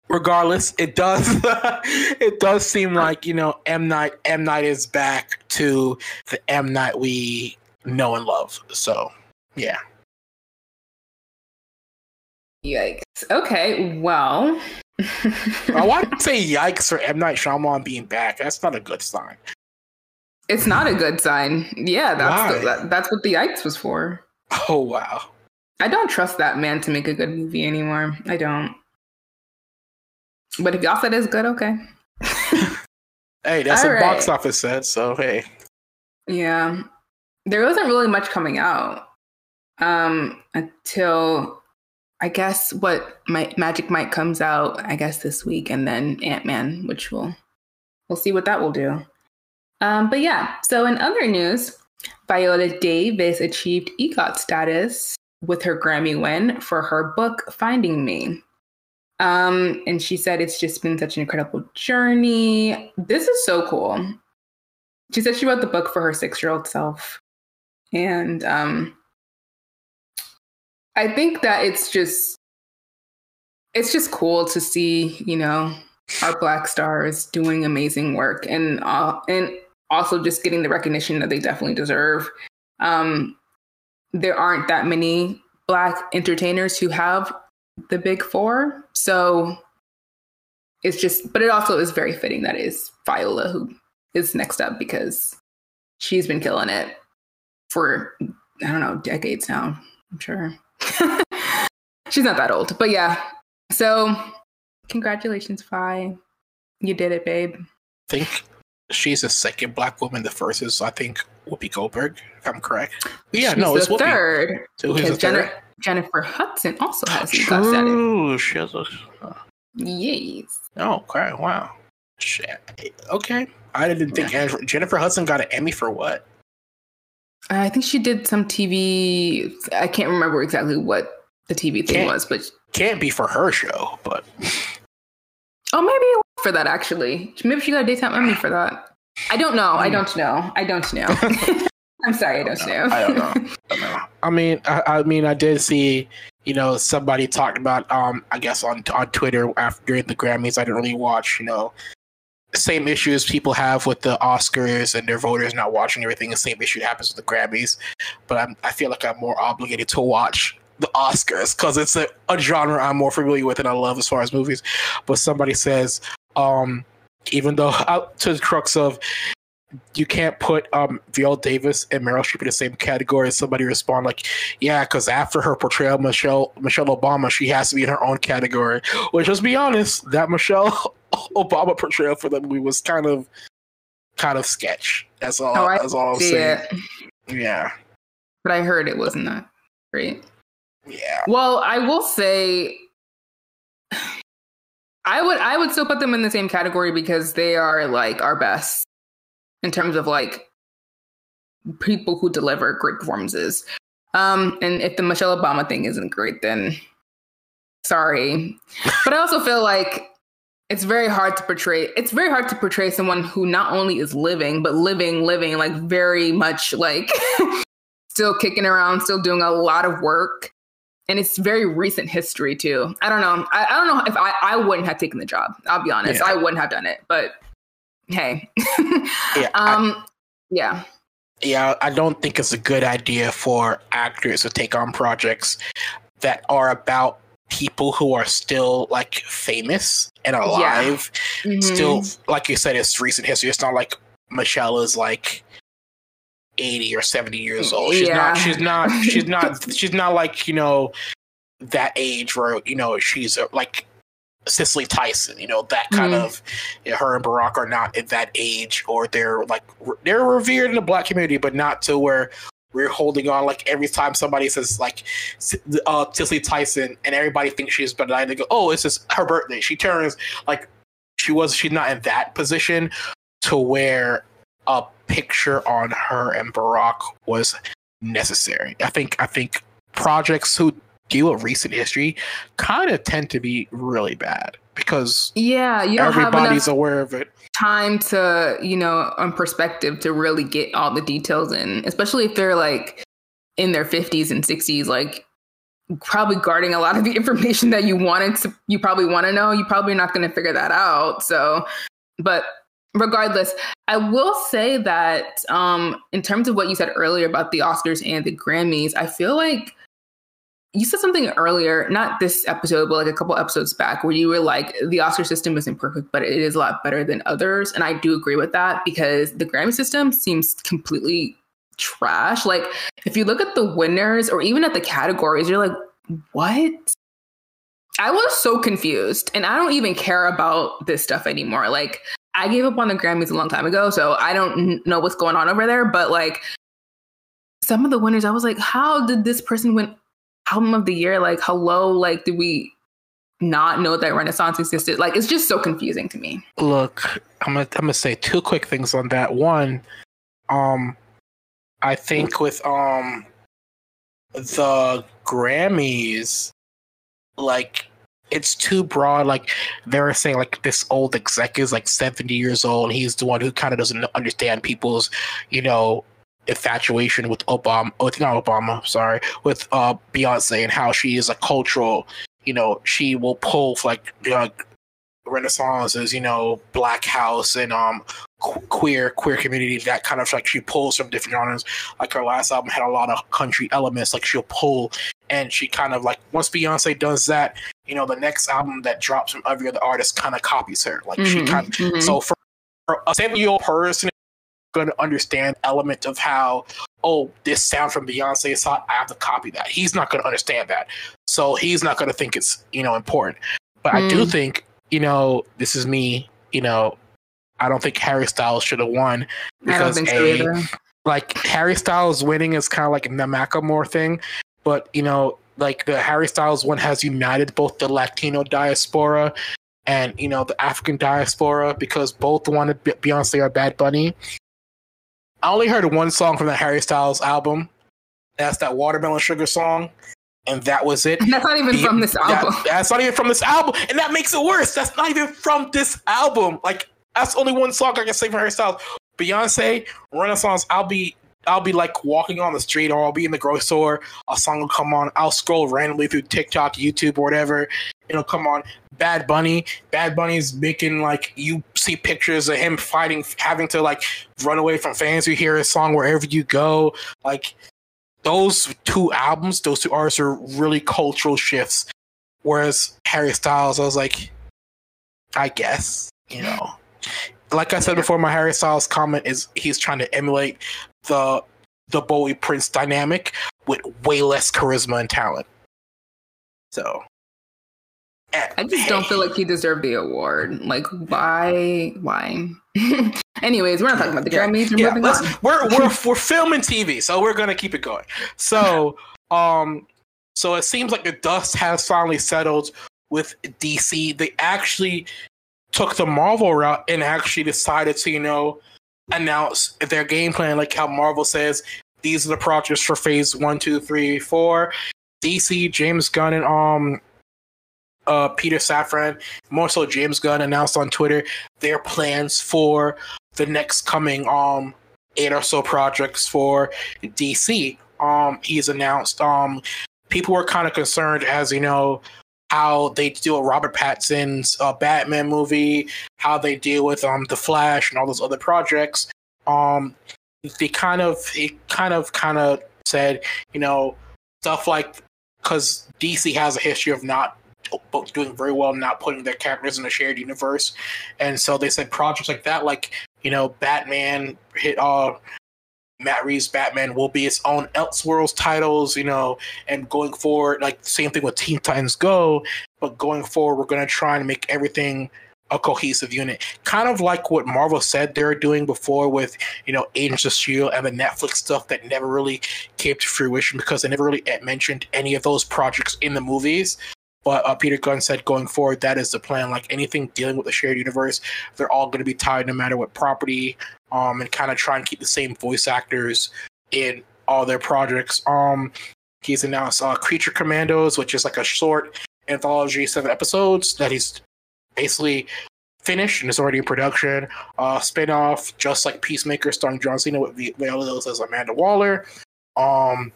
regardless, it does it does seem like you know M Night M Night is back to the M Night we know and love. So yeah, Yikes. Okay, well. I want to say yikes for M Night Shyamalan being back. That's not a good sign. it's not a good sign. Yeah, that's the, that, that's what the yikes was for. Oh wow. I don't trust that man to make a good movie anymore. I don't. But if y'all said it's good, okay. Hey, that's All what box office said. So hey, Yeah. There wasn't really much coming out um until I guess what my Magic Mike comes out, I guess this week, and then Ant Man, which will we'll see what that will do. Um, but yeah, so in other news, Viola Davis achieved EGOT status with her Grammy win for her book Finding Me. Um, and she said it's just been such an incredible journey. This is so cool. She said she wrote the book for her six-year-old self. And um I think that it's just it's just cool to see, you know, our black stars doing amazing work and uh, and also just getting the recognition that they definitely deserve. Um, there aren't that many black entertainers who have the big four, so it's just. But it also is very fitting that is Viola who is next up because she's been killing it for I don't know decades now. I'm sure she's not that old, but yeah. So congratulations, Fi. You did it, babe. I think she's the second black woman. The first is I think Whoopi Goldberg, if I'm correct. Yeah, She's no, it's the Whoopi. third So who's because the third? Jennifer Hudson also has EGOT status. True. She has a. Yes. Oh, okay. Wow. Shit. Okay. I didn't think Andrew- Jennifer Hudson got an Emmy for what? I think she did some TV. I can't remember exactly what the TV thing Can't- was, but Can't be for her show, but oh, maybe it was for that actually. Maybe she got a daytime Emmy for that. I don't know. I don't know. I don't know. I'm sorry, I don't know. I don't know. I don't know. I mean, I, I mean, I did see, you know, somebody talked about, um, I guess on on Twitter after during the Grammys. I didn't really watch, you know, same issues people have with the Oscars and their voters not watching everything. The same issue happens with the Grammys, but I'm, I feel like I'm more obligated to watch the Oscars because it's a, a genre I'm more familiar with and I love as far as movies. But somebody says, um, even though out to the crux of you can't put um Viola Davis and Meryl Streep in the same category. Somebody respond like, "Yeah, because after her portrayal of Michelle Michelle Obama, she has to be in her own category." Which, let's be honest, that Michelle Obama portrayal for that movie was kind of kind of sketch. That's all. Oh, I that's all I'm saying. it. Yeah, But I heard it wasn't that great. yeah. Well, I will say I would I would still put them in the same category because they are like our best in terms of like people who deliver great performances. Um and if the Michelle Obama thing isn't great then sorry. But I also feel like it's very hard to portray it's very hard to portray someone who not only is living but living living like very much like still kicking around still doing a lot of work and it's very recent history too. I don't know. I, I don't know if I, I wouldn't have taken the job. I'll be honest. Yeah. I wouldn't have done it. But hey. Yeah, I- um yeah. yeah, I don't think it's a good idea for actors to take on projects that are about people who are still like famous and alive. Mhm. Still, like you said, it's recent history. It's not like Michelle is like eighty or seventy years old. She's Yeah. not. She's not. She's not. she's not like you know that age where you know she's uh, like Cicely Tyson. You know that kind Mhm. of. you know, her and Barack are not at that age, or they're like re- they're revered in the black community, but not to where we're holding on. Like every time somebody says like uh, Cicely Tyson, and everybody thinks she's better, they go, "Oh, it's just her birthday." She turns like she was. She's not in that position to where a picture on her and Barack was necessary. I think. I think projects who deal with recent history kind of tend to be really bad because Yeah, you everybody's aware of it. time to, you know, on perspective to really get all the details in, especially if they're like in their 50s and 60s, like probably guarding a lot of the information that you wanted to, you probably want to know. You probably not going to figure that out. So, but regardless, I will say that um, in terms of what you said earlier about the Oscars and the Grammys, I feel like you said something earlier, not this episode, but like a couple episodes back, where you were like, the Oscar system isn't perfect, but it is a lot better than others. And I do agree with that because the Grammy system seems completely trash. Like, if you look at the winners or even at the categories, you're like, what? I was so confused and I don't even care about this stuff anymore. Like, I gave up on the Grammys a long time ago, so I don't know what's going on over there. But like, some of the winners, I was like, how did this person win album of the year? Like, hello, like, did we not know that Renaissance existed? Like, it's just so confusing to me. Look, I'm gonna I'm gonna say two quick things on that. One, um, I think with um the Grammys, like it's too broad. Like they're saying, like this old exec is like 70 years old. And he's the one who kind of doesn't understand people's, you know, infatuation with Obama. Oh, it's not Obama. Sorry, with uh Beyonce and how she is a cultural. You know, she will pull like uh, Renaissance is, you know, Black House and um queer queer community that kind of like she pulls from different genres. Like her last album had a lot of country elements, like she'll pull and she kind of like once Beyonce does that, you know, the next album that drops from every other artist kind of copies her. Like she Mhm, kind of mhm. so for, for a seven year old person going to understand element of how oh this sound from Beyonce is hot, I have to copy that. He's not going to understand that, so he's not going to think it's you know important. But I do Mm. think you know this is me. You know, I don't think Harry Styles should have won I don't because so a either. like Harry Styles winning is kind of like the Macklemore thing, but you know, like the Harry Styles one has united both the Latino diaspora and you know the African diaspora because both wanted Be- Beyonce or Bad Bunny. I only heard one song from the Harry Styles album. That's that Watermelon Sugar song, and that was it. And that's not even Be- from this that- album. that's not even from this album, and that makes it worse. That's not even from this album. Like that's only one song I can say for Harry Styles. Beyonce, Renaissance. I'll be, I'll be like walking on the street, or I'll be in the grocery store. A song will come on. I'll scroll randomly through TikTok, YouTube, or whatever. It'll come on. Bad Bunny. Bad Bunny's making like you see pictures of him fighting, having to like run away from fans who hear his song wherever you go. Like those two albums, those two artists are really cultural shifts. Whereas Harry Styles, I was like, I guess, you know. Like I said before, my Harry Styles comment is he's trying to emulate the the Bowie Prince dynamic with way less charisma and talent. So I just don't feel like he deserved the award. Like, why? Why? Anyways, we're not talking about the yeah, Grammys. We're yeah, we're we're we're filming TV, so we're gonna keep it going. So, um, so it seems like the dust has finally settled with DC. They actually took the Marvel route and actually decided to, you know, announce their game plan, like how Marvel says these are the projects for Phase One, Two, Three, Four. DC, James Gunn, and um uh, Peter Safran, more so James Gunn, announced on Twitter their plans for the next coming um eight or so projects for DC. Um, he's announced um people were kind of concerned as you know how they deal with Robert Pattinson's uh, Batman movie, how they deal with um the Flash and all those other projects. Um, they kind of it kind of kind of said you know stuff like because DC has a history of not doing very well not putting their characters in a shared universe and so they said projects like that like you know batman hit uh matt reeves batman will be its own elseworlds titles you know and going forward like same thing with teen titans go but going forward we're going to try and make everything a cohesive unit. Kind of like what marvel said they were doing before with you know agents of shield and the netflix stuff that never really came to fruition because they never really mentioned any of those projects in the movies but uh, Peter Gunn said going forward, that is the plan. Like anything dealing with the shared universe, they're all going to be tied no matter what property, um, and kind of try and keep the same voice actors in all their projects. Um, he's announced uh, Creature Commandos, which is like a short anthology, seven episodes that he's basically finished and is already in production. Uh, spin-off, just like Peacemaker, starring John Cena with Viola as Amanda Waller. Um,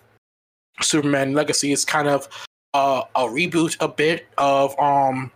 Superman Legacy is kind of uh, a reboot a bit of um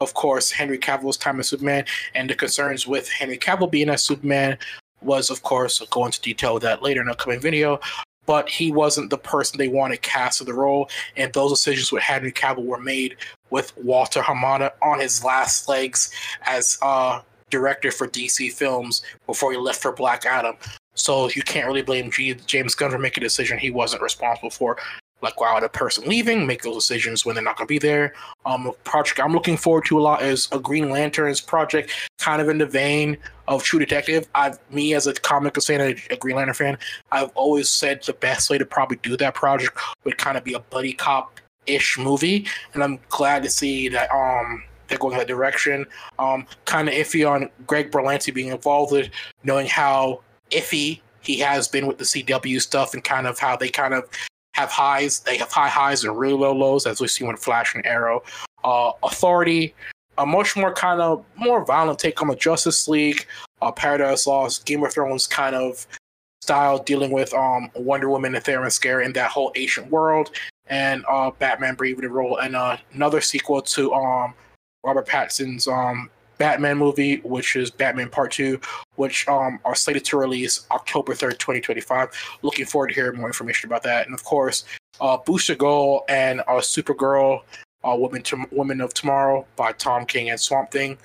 of course Henry Cavill's time as Superman. And the concerns with Henry Cavill being as Superman was of course I'll go into detail with that later in an upcoming video. But he wasn't the person they wanted cast for the role. And those decisions with Henry Cavill were made with Walter Hamada on his last legs as uh director for DC films before he left for Black Adam. So you can't really blame G- James Gunn for making a decision he wasn't responsible for like while the person leaving, make those decisions when they're not going to be there. Um, a project I'm looking forward to a lot is a Green Lanterns project, kind of in the vein of True Detective. I've me as a comic fan, a, a Green Lantern fan, I've always said the best way to probably do that project would kind of be a buddy cop ish movie, and I'm glad to see that um they're going that direction. Um, kind of iffy on Greg Berlanti being involved with, knowing how iffy he has been with the CW stuff and kind of how they kind of have highs. They have high highs and really low lows, as we see with Flash and Arrow. Uh, Authority, a much more kind of more violent take on the Justice League. Uh, Paradise Lost, Game of Thrones kind of style dealing with um, Wonder Woman and Themyscira in that whole ancient world, and uh, Batman a role, and uh, another sequel to um, Robert Pattinson's um, Batman movie, which is Batman Part Two, which um, are slated to release October third, twenty twenty five. Looking forward to hearing more information about that, and of course, uh, Booster Gold and uh, Supergirl, uh, Women to Women of Tomorrow by Tom King and Swamp Thing.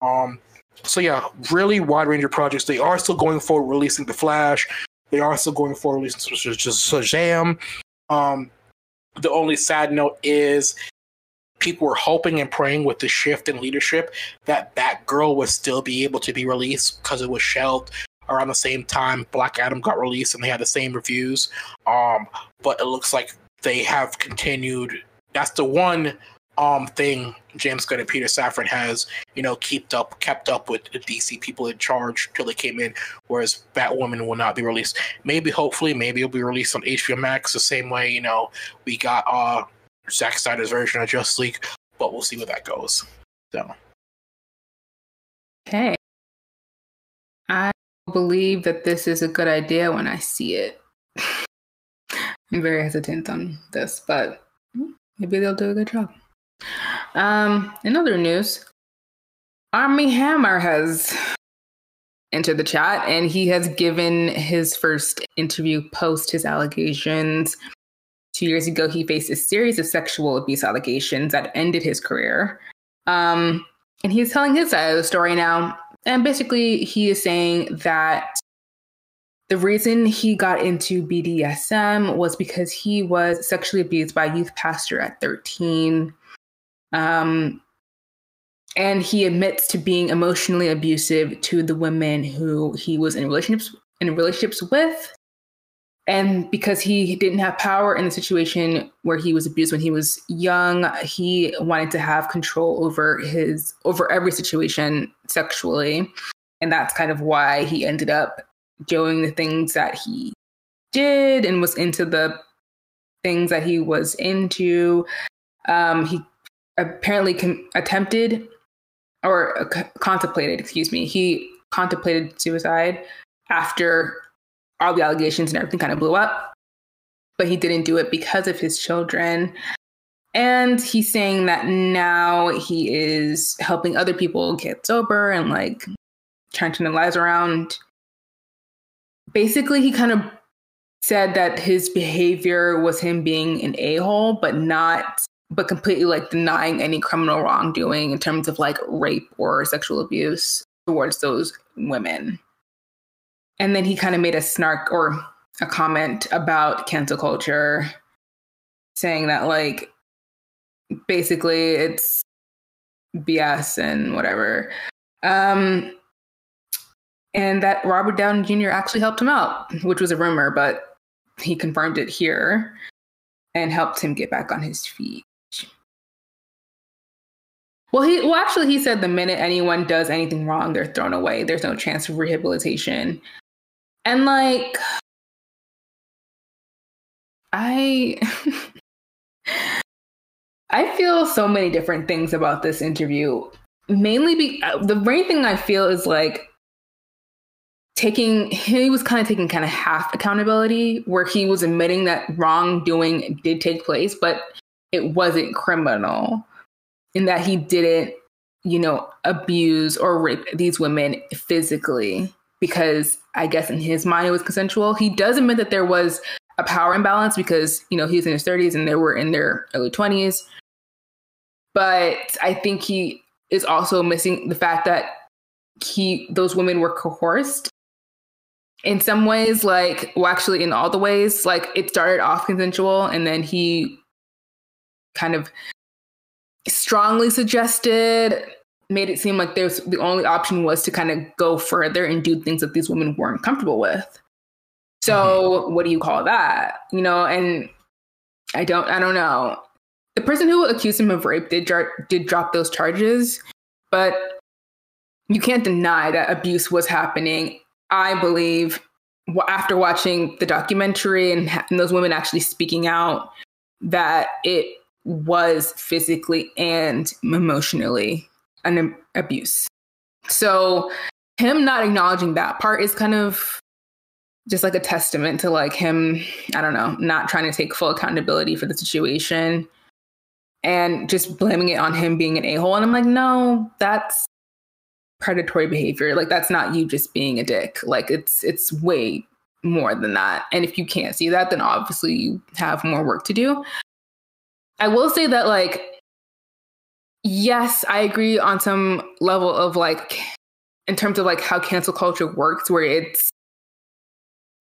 Um, so yeah, really wide range of projects. They are still going forward releasing the Flash. They are still going forward releasing Shazam. Um, the only sad note is people were hoping and praying with the shift in leadership that Batgirl would still be able to be released because it was shelved around the same time Black Adam got released and they had the same reviews. Um, but it looks like they have continued. That's the one um thing James Gunn and Peter Safran has, you know, kept up kept up with the DC people in charge till they came in, whereas Batwoman will not be released. Maybe hopefully, maybe it'll be released on HBO Max the same way, you know, we got uh Zack Snyder's version of Justice League, but we'll see where that goes. So, okay, I believe that this is a good idea when I see it. I'm very hesitant on this, but maybe they'll do a good job. Um, in other news, Armie Hammer has entered the chat and he has given his first interview post his allegations Two years ago, he faced a series of sexual abuse allegations that ended his career. Um, and he's telling his side of the story now. And basically, he is saying that the reason he got into BDSM was because he was sexually abused by a youth pastor at 13. Um, and he admits to being emotionally abusive to the women who he was in relationships in relationships with and because he didn't have power in the situation where he was abused when he was young he wanted to have control over his over every situation sexually. And that's kind of why he ended up doing the things that he did and was into the things that he was into. Um, he apparently attempted or uh, c- contemplated excuse me he contemplated suicide after all the allegations and everything kind of blew up. But he didn't do it because of his children. And he's saying that now he is helping other people get sober and like trying to turn their lives around. Basically, he kind of said that his behavior was him being an a hole, but not, but completely like denying any criminal wrongdoing in terms of like rape or sexual abuse towards those women. And then he kind of made a snark or a comment about cancel culture, saying that, like, basically it's BS and whatever. Um, and that Robert Downey Jr. actually helped him out, which was a rumor, but he confirmed it here and helped him get back on his feet. Well, he well actually he said the minute anyone does anything wrong, they're thrown away. There's no chance of rehabilitation. And like, I. I feel so many different things about this interview. Mainly, be, uh, the main thing I feel is like taking, he was kind of taking kind of half accountability, where he was admitting that wrongdoing did take place, but it wasn't criminal, in that he didn't, you know, abuse or rape these women physically because I guess in his mind it was consensual. He does admit that there was a power imbalance because, you know, he's in his 30s and they were in their early 20s. But I think he is also missing the fact that he those women were coerced in some ways like well actually in all the ways like it started off consensual and then he kind of strongly suggested made it seem like there's the only option was to kind of go further and do things that these women weren't comfortable with. So mm-hmm. what do you call that? You know, and I don't I don't know. The person who accused him of rape did did drop those charges, but you can't deny that abuse was happening. I believe after watching the documentary and, and those women actually speaking out that it was physically and emotionally an abuse. So him not acknowledging that part is kind of just like a testament to like him, I don't know, not trying to take full accountability for the situation and just blaming it on him being an a-hole. And I'm like, no, that's predatory behavior. Like that's not you just being a dick. Like it's it's way more than that. And if you can't see that, then obviously you have more work to do. I will say that like yes, I agree on some level of like, in terms of like how cancel culture works, where it's,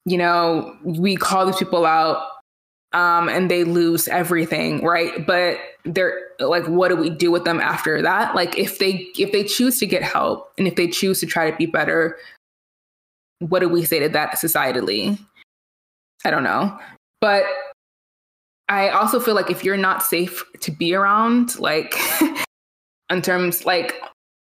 you know, we call these people out um, and they lose everything, right? But they're like, what do we do with them after that? Like, if they if they choose to get help and if they choose to try to be better, what do we say to that societally? I don't know, but I also feel like if you're not safe to be around, like in terms like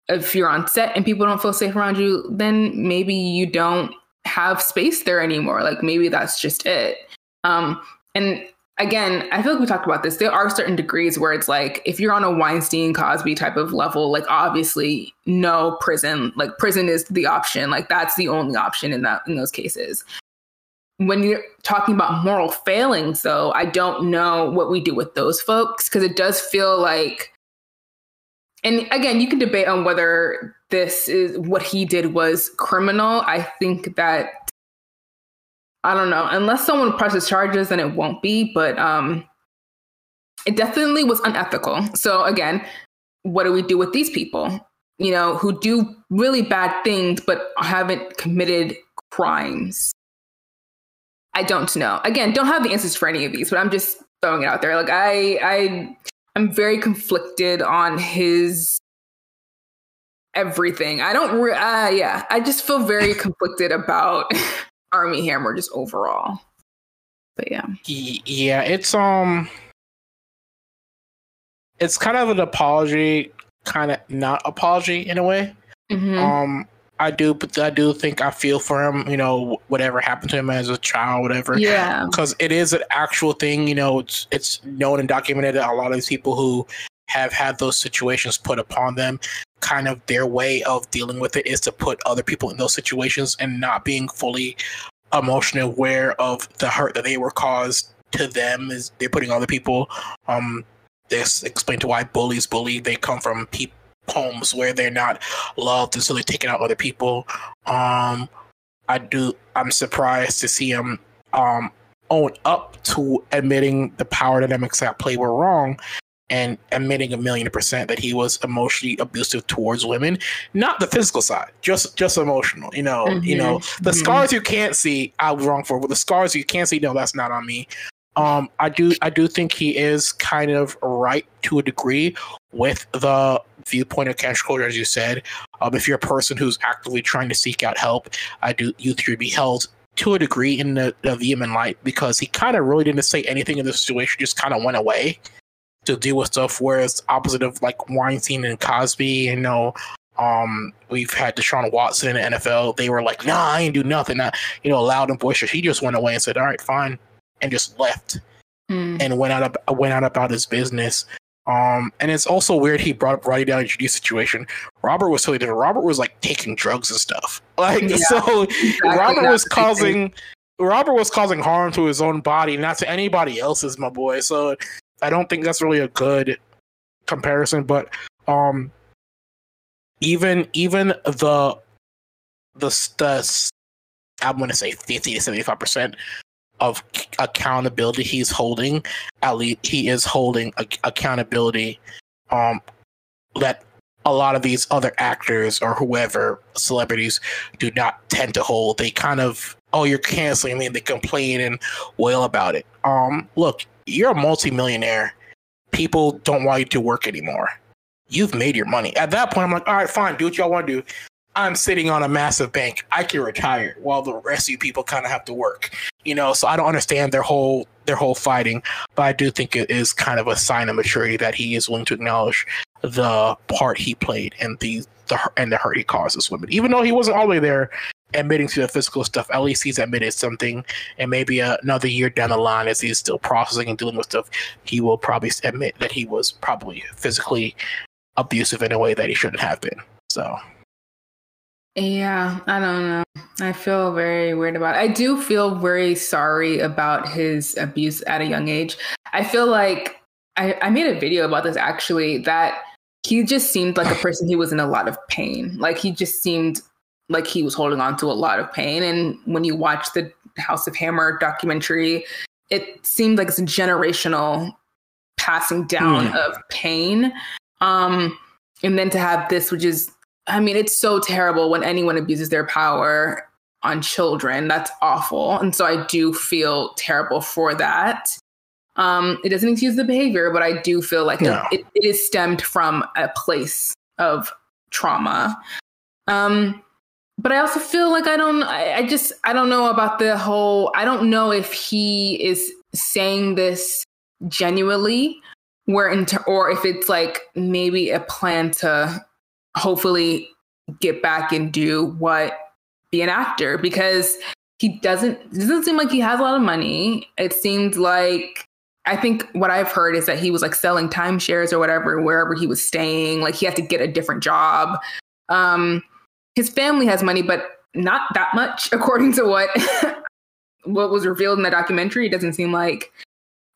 if you're on set and people don't feel safe around you, then maybe you don't have space there anymore. Like maybe that's just it. Um, and again, I feel like we talked about this. There are certain degrees where it's like if you're on a Weinstein Cosby type of level, like obviously no prison. Like prison is the option. Like that's the only option in that in those cases. When you're talking about moral failings, though, I don't know what we do with those folks because it does feel like and again, you can debate on whether this is what he did was criminal. I think that I don't know, unless someone presses charges, then it won't be. But um, it definitely was unethical. So again, what do we do with these people? You know, who do really bad things but haven't committed crimes. I don't know. Again, don't have the answers for any of these, but I'm just throwing it out there. Like I, I I'm very conflicted on his everything. I don't. Re- uh, yeah, I just feel very conflicted about Armie Hammer just overall. But yeah, yeah, it's um, it's kind of an apology, kind of not apology in a way. Mm-hmm. Um, I do, but I do think I feel for him. You know, whatever happened to him as a child, whatever. Yeah. Because it is an actual thing. You know, it's it's known and documented that a lot of these people who have had those situations put upon them, kind of their way of dealing with it is to put other people in those situations and not being fully emotionally aware of the hurt that they were caused to them. Is they're putting other people. Um, this explained to why bullies bully. They come from people homes where they're not loved and so they're taking out other people. Um, I do. I'm surprised to see him um, own up to admitting the power dynamics at play were wrong and admitting a million percent that he was emotionally abusive towards women not the physical side just just emotional you know mm-hmm. you know the mm-hmm. scars you can't see i was wrong for but the scars you can't see no that's not on me um i do i do think he is kind of right to a degree with the viewpoint of cancel culture, as you said. Um, if you're a person who's actively trying to seek out help, I do you should be held to a degree in the, the vehement light because he kind of really didn't say anything in the situation, just kind of went away to deal with stuff. Whereas opposite of like Weinstein and Cosby, you know, um, we've had Deshaun Watson in the NFL. They were like, "Nah, I ain't do nothing." Not, you know, loud and boisterous. He just went away and said, "All right, fine," and just left mm. and went out went out about his business. Um, and it's also weird he brought up Roddy Downey Jr. situation. Robert was totally different. Robert was like taking drugs and stuff. Like yeah, so, exactly Robert was causing Robert was causing harm to his own body, not to anybody else's, my boy. So I don't think that's really a good comparison. But um, even even the the the I'm going to say 50 to 75 percent of accountability he's holding, at least he is holding a- accountability um, that a lot of these other actors or whoever celebrities do not tend to hold. They kind of, oh, you're canceling me. They complain and wail about it. Um, look, you're a multimillionaire. People don't want you to work anymore. You've made your money. At that point, I'm like, all right, fine, do what y'all want to do. I'm sitting on a massive bank. I can retire while the rest of you people kind of have to work. You know, so I don't understand their whole their whole fighting, but I do think it is kind of a sign of maturity that he is willing to acknowledge the part he played and the the and the hurt he caused this women. Even though he wasn't all the way there admitting to the physical stuff, at least he's admitted something. And maybe another year down the line, as he's still processing and dealing with stuff, he will probably admit that he was probably physically abusive in a way that he shouldn't have been. So yeah, I don't know. I feel very weird about it. I do feel very sorry about his abuse at a young age. I feel like I, I made a video about this actually that he just seemed like a person who was in a lot of pain. Like he just seemed like he was holding on to a lot of pain. And when you watch the House of Hammer documentary, it seemed like it's a generational passing down mm. of pain. Um, and then to have this, which is I mean, it's so terrible when anyone abuses their power on children. That's awful. And so I do feel terrible for that. Um, it doesn't excuse the behavior, but I do feel like no. it, it is stemmed from a place of trauma. Um, but I also feel like I don't, I, I just, I don't know about the whole, I don't know if he is saying this genuinely where into, or if it's like maybe a plan to hopefully get back and do what be an actor because he doesn't doesn't seem like he has a lot of money. It seems like I think what I've heard is that he was like selling timeshares or whatever wherever he was staying. Like he had to get a different job. Um, his family has money, but not that much, according to what what was revealed in the documentary. It doesn't seem like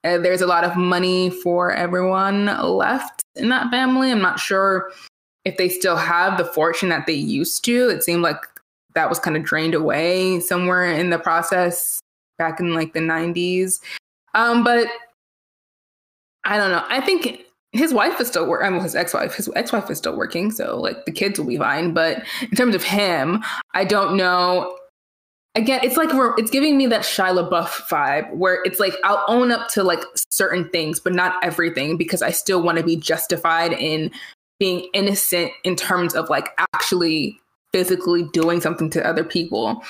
uh, there's a lot of money for everyone left in that family. I'm not sure if they still have the fortune that they used to. It seemed like that was kind of drained away somewhere in the process back in like the 90s. Um, but I don't know. I think his wife is still working. I mean, his ex-wife. His ex-wife is still working, so like the kids will be fine. But in terms of him, I don't know. Again, it's like it's giving me that Shia LaBeouf vibe, where it's like I'll own up to like certain things, but not everything, because I still want to be justified in being innocent in terms of like actually physically doing something to other people.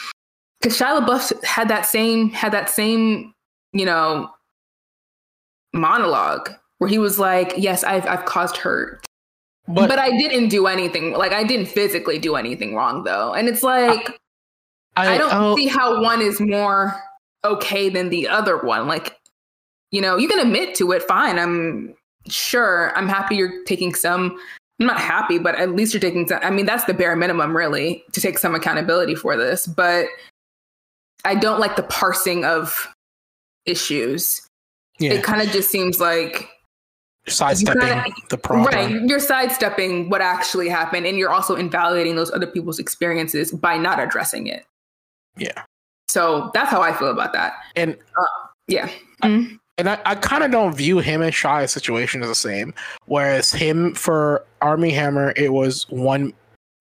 Because Shia LaBeouf had that same had that same you know monologue where he was like, "Yes, I've I've caused hurt." But, but I didn't do anything. Like I didn't physically do anything wrong though. And it's like I, I don't I'll, see how one is more okay than the other one. Like, you know, you can admit to it, fine. I'm sure. I'm happy you're taking some I'm not happy, but at least you're taking some I mean, that's the bare minimum really to take some accountability for this. But I don't like the parsing of issues. Yeah. It kind of just seems like sidestepping kinda, the problem. Right. You're sidestepping what actually happened and you're also invalidating those other people's experiences by not addressing it. Yeah. So that's how I feel about that. And uh, yeah. Mm-hmm. And I, I kind of don't view him and Shia's situation as the same. Whereas him for Armie Hammer, it was one,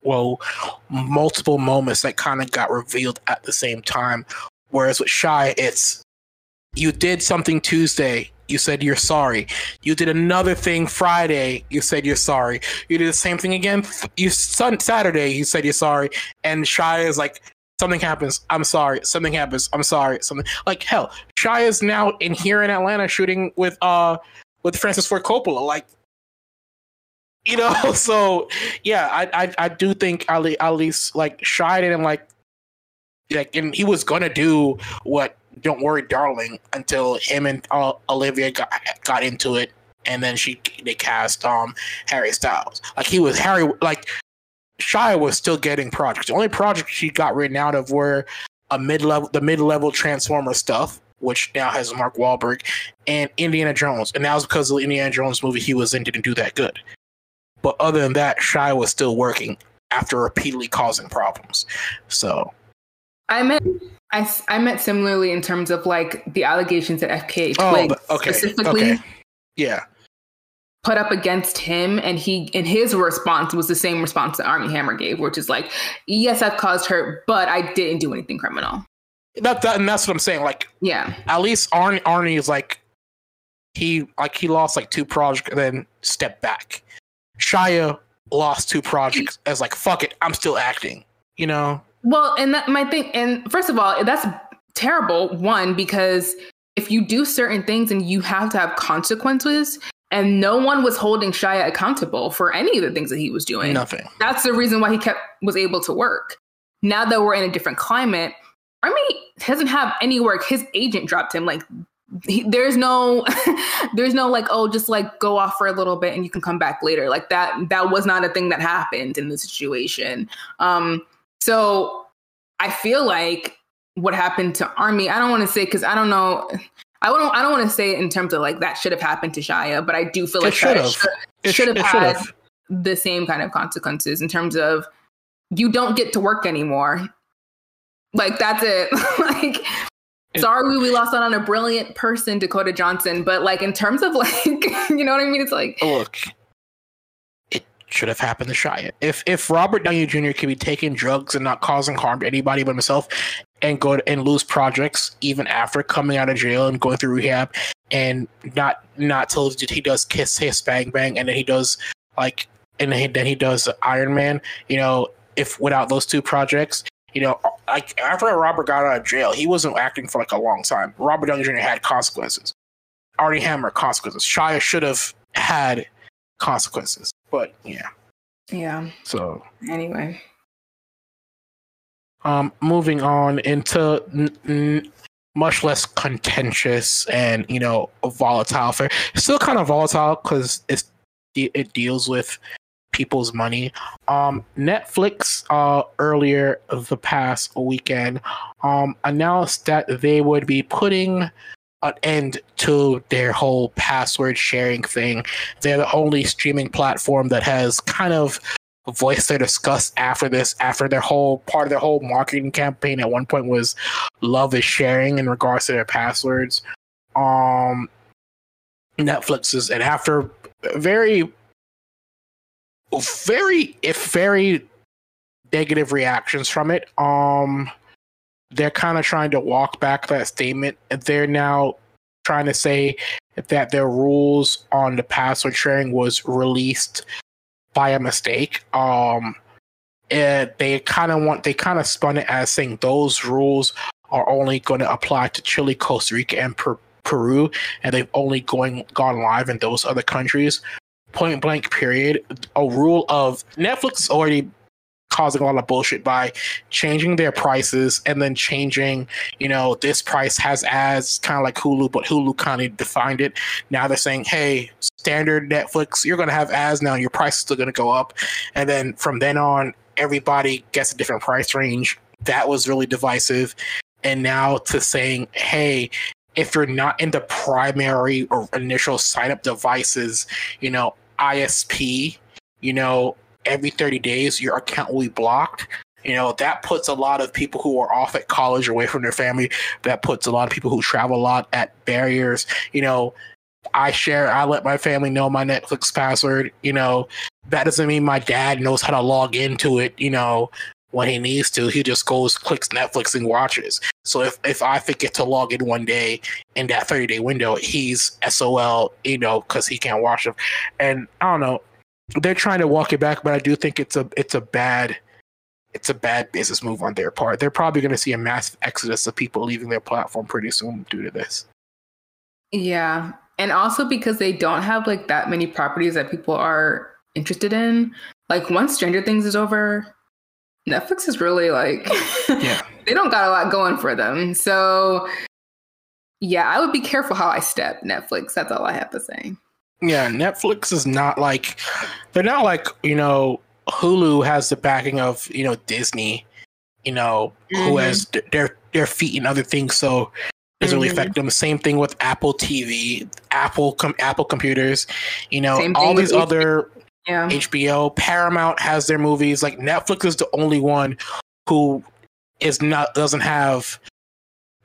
well, multiple moments that kind of got revealed at the same time. Whereas with Shia, it's you did something Tuesday, you said you're sorry. You did another thing Friday, you said you're sorry. You did the same thing again you Saturday, you said you're sorry. And Shia is like, something happens, I'm sorry. Something happens, I'm sorry. Something like hell. Shia is now in here in Atlanta shooting with uh with Francis Ford Coppola. Like you know, so yeah, I I, I do think Ali at least like Shia didn't like like and he was gonna do what don't worry darling until him and uh, olivia got, got into it and then she they cast um harry styles like he was harry like Shia was still getting projects. The only projects she got written out of were a mid level, the mid level Transformer stuff, which now has Mark Wahlberg, and Indiana Jones. And that was because of the Indiana Jones movie he was in didn't do that good. But other than that, Shia was still working after repeatedly causing problems. So, I meant I, I meant similarly in terms of like the allegations that FKA oh, okay, specifically. Okay. Yeah put up against him and he and his response was the same response that Armie Hammer gave, which is like, yes, I've caused hurt, but I didn't do anything criminal. That, that and that's what I'm saying. Like, yeah, at least Armie Armie is like he like he lost like two projects and then stepped back. Shia lost two projects as like fuck it, I'm still acting. You know. Well, and that my thing, and first of all, that's terrible. One because if you do certain things and you have to have consequences, and no one was holding Shia accountable for any of the things that he was doing. Nothing. That's the reason why he kept was able to work. Now that we're in a different climate, Armie doesn't have any work. His agent dropped him. Like he, there's no there's no like oh just like go off for a little bit and you can come back later like that that was not a thing that happened in the situation um so i feel like what happened to Armie. i don't want to say because i don't know I don't I don't want to say it in terms of like that should have happened to Shia, but I do feel like it should have should, should have had the same kind of consequences in terms of you don't get to work anymore. Like that's it. like it, sorry we lost out on a brilliant person, Dakota Johnson, but like in terms of like you know what I mean? It's like look, it should have happened to Shia. If if Robert Downey Jr. could be taking drugs and not causing harm to anybody but himself, and go and lose projects even after coming out of jail and going through rehab and not not till he does Kiss Kiss Bang Bang and then he does like and then he does Iron Man. You know, if without those two projects, you know, like after Robert got out of jail, he wasn't acting for like a long time. Robert Downey Jr. had consequences. Armie Hammer consequences. Shia should have had consequences, but yeah. Yeah. So anyway, um, moving on into n- n- much less contentious and you know volatile affair. Still kind of volatile because it's it deals with people's money. Um, Netflix uh, earlier the past weekend um, announced that they would be putting an end to their whole password sharing thing. They're the only streaming platform that has kind of voice their disgust after this, after their whole part of their whole marketing campaign at one point was love is sharing in regards to their passwords. Um, Netflix's and after very, very, if very negative reactions from it, um, they're kind of trying to walk back that statement. They're now trying to say that their rules on the password sharing was released by a mistake. Um, and they kind of want they kind of spun it as saying those rules are only going to apply to Chile, Costa Rica, and per- Peru, and they've only going gone live in those other countries. Point blank, period. A rule of Netflix is already causing a lot of bullshit by changing their prices and then changing, you know, this price has ads, kind of like Hulu, but Hulu kind of defined it. Now they're saying, hey, standard Netflix, you're going to have ads now, your price is still going to go up. And then from then on, everybody gets a different price range. That was really divisive. And now to saying, hey, if you're not in the primary or initial sign up devices, you know, ISP, you know, every 30 days your account will be blocked. You know, that puts a lot of people who are off at college away from their family. That puts a lot of people who travel a lot at barriers. You know, I share, I let my family know my Netflix password. You know, that doesn't mean my dad knows how to log into it, you know, when he needs to. He just goes, clicks Netflix and watches. So if, if I forget to log in one day in that 30 day window, he's SOL, you know, because he can't watch them. And I don't know, they're trying to walk it back, but I do think it's a it's a bad it's a bad business move on their part. They're probably going to see a massive exodus of people leaving their platform pretty soon due to this. Yeah, and also because they don't have like that many properties that people are interested in. Like once Stranger Things is over, Netflix is really like yeah. they don't got a lot going for them. So yeah, I would be careful how I step Netflix. That's all I have to say. Yeah, Netflix is not like they're not like, you know, Hulu has the backing of, you know, Disney, you know, mm-hmm. who has their their feet in other things so doesn't mm-hmm. really affect them. Same thing with Apple TV, Apple com- Apple computers, you know, all these other yeah. HBO, Paramount has their movies. Like Netflix is the only one who is not doesn't have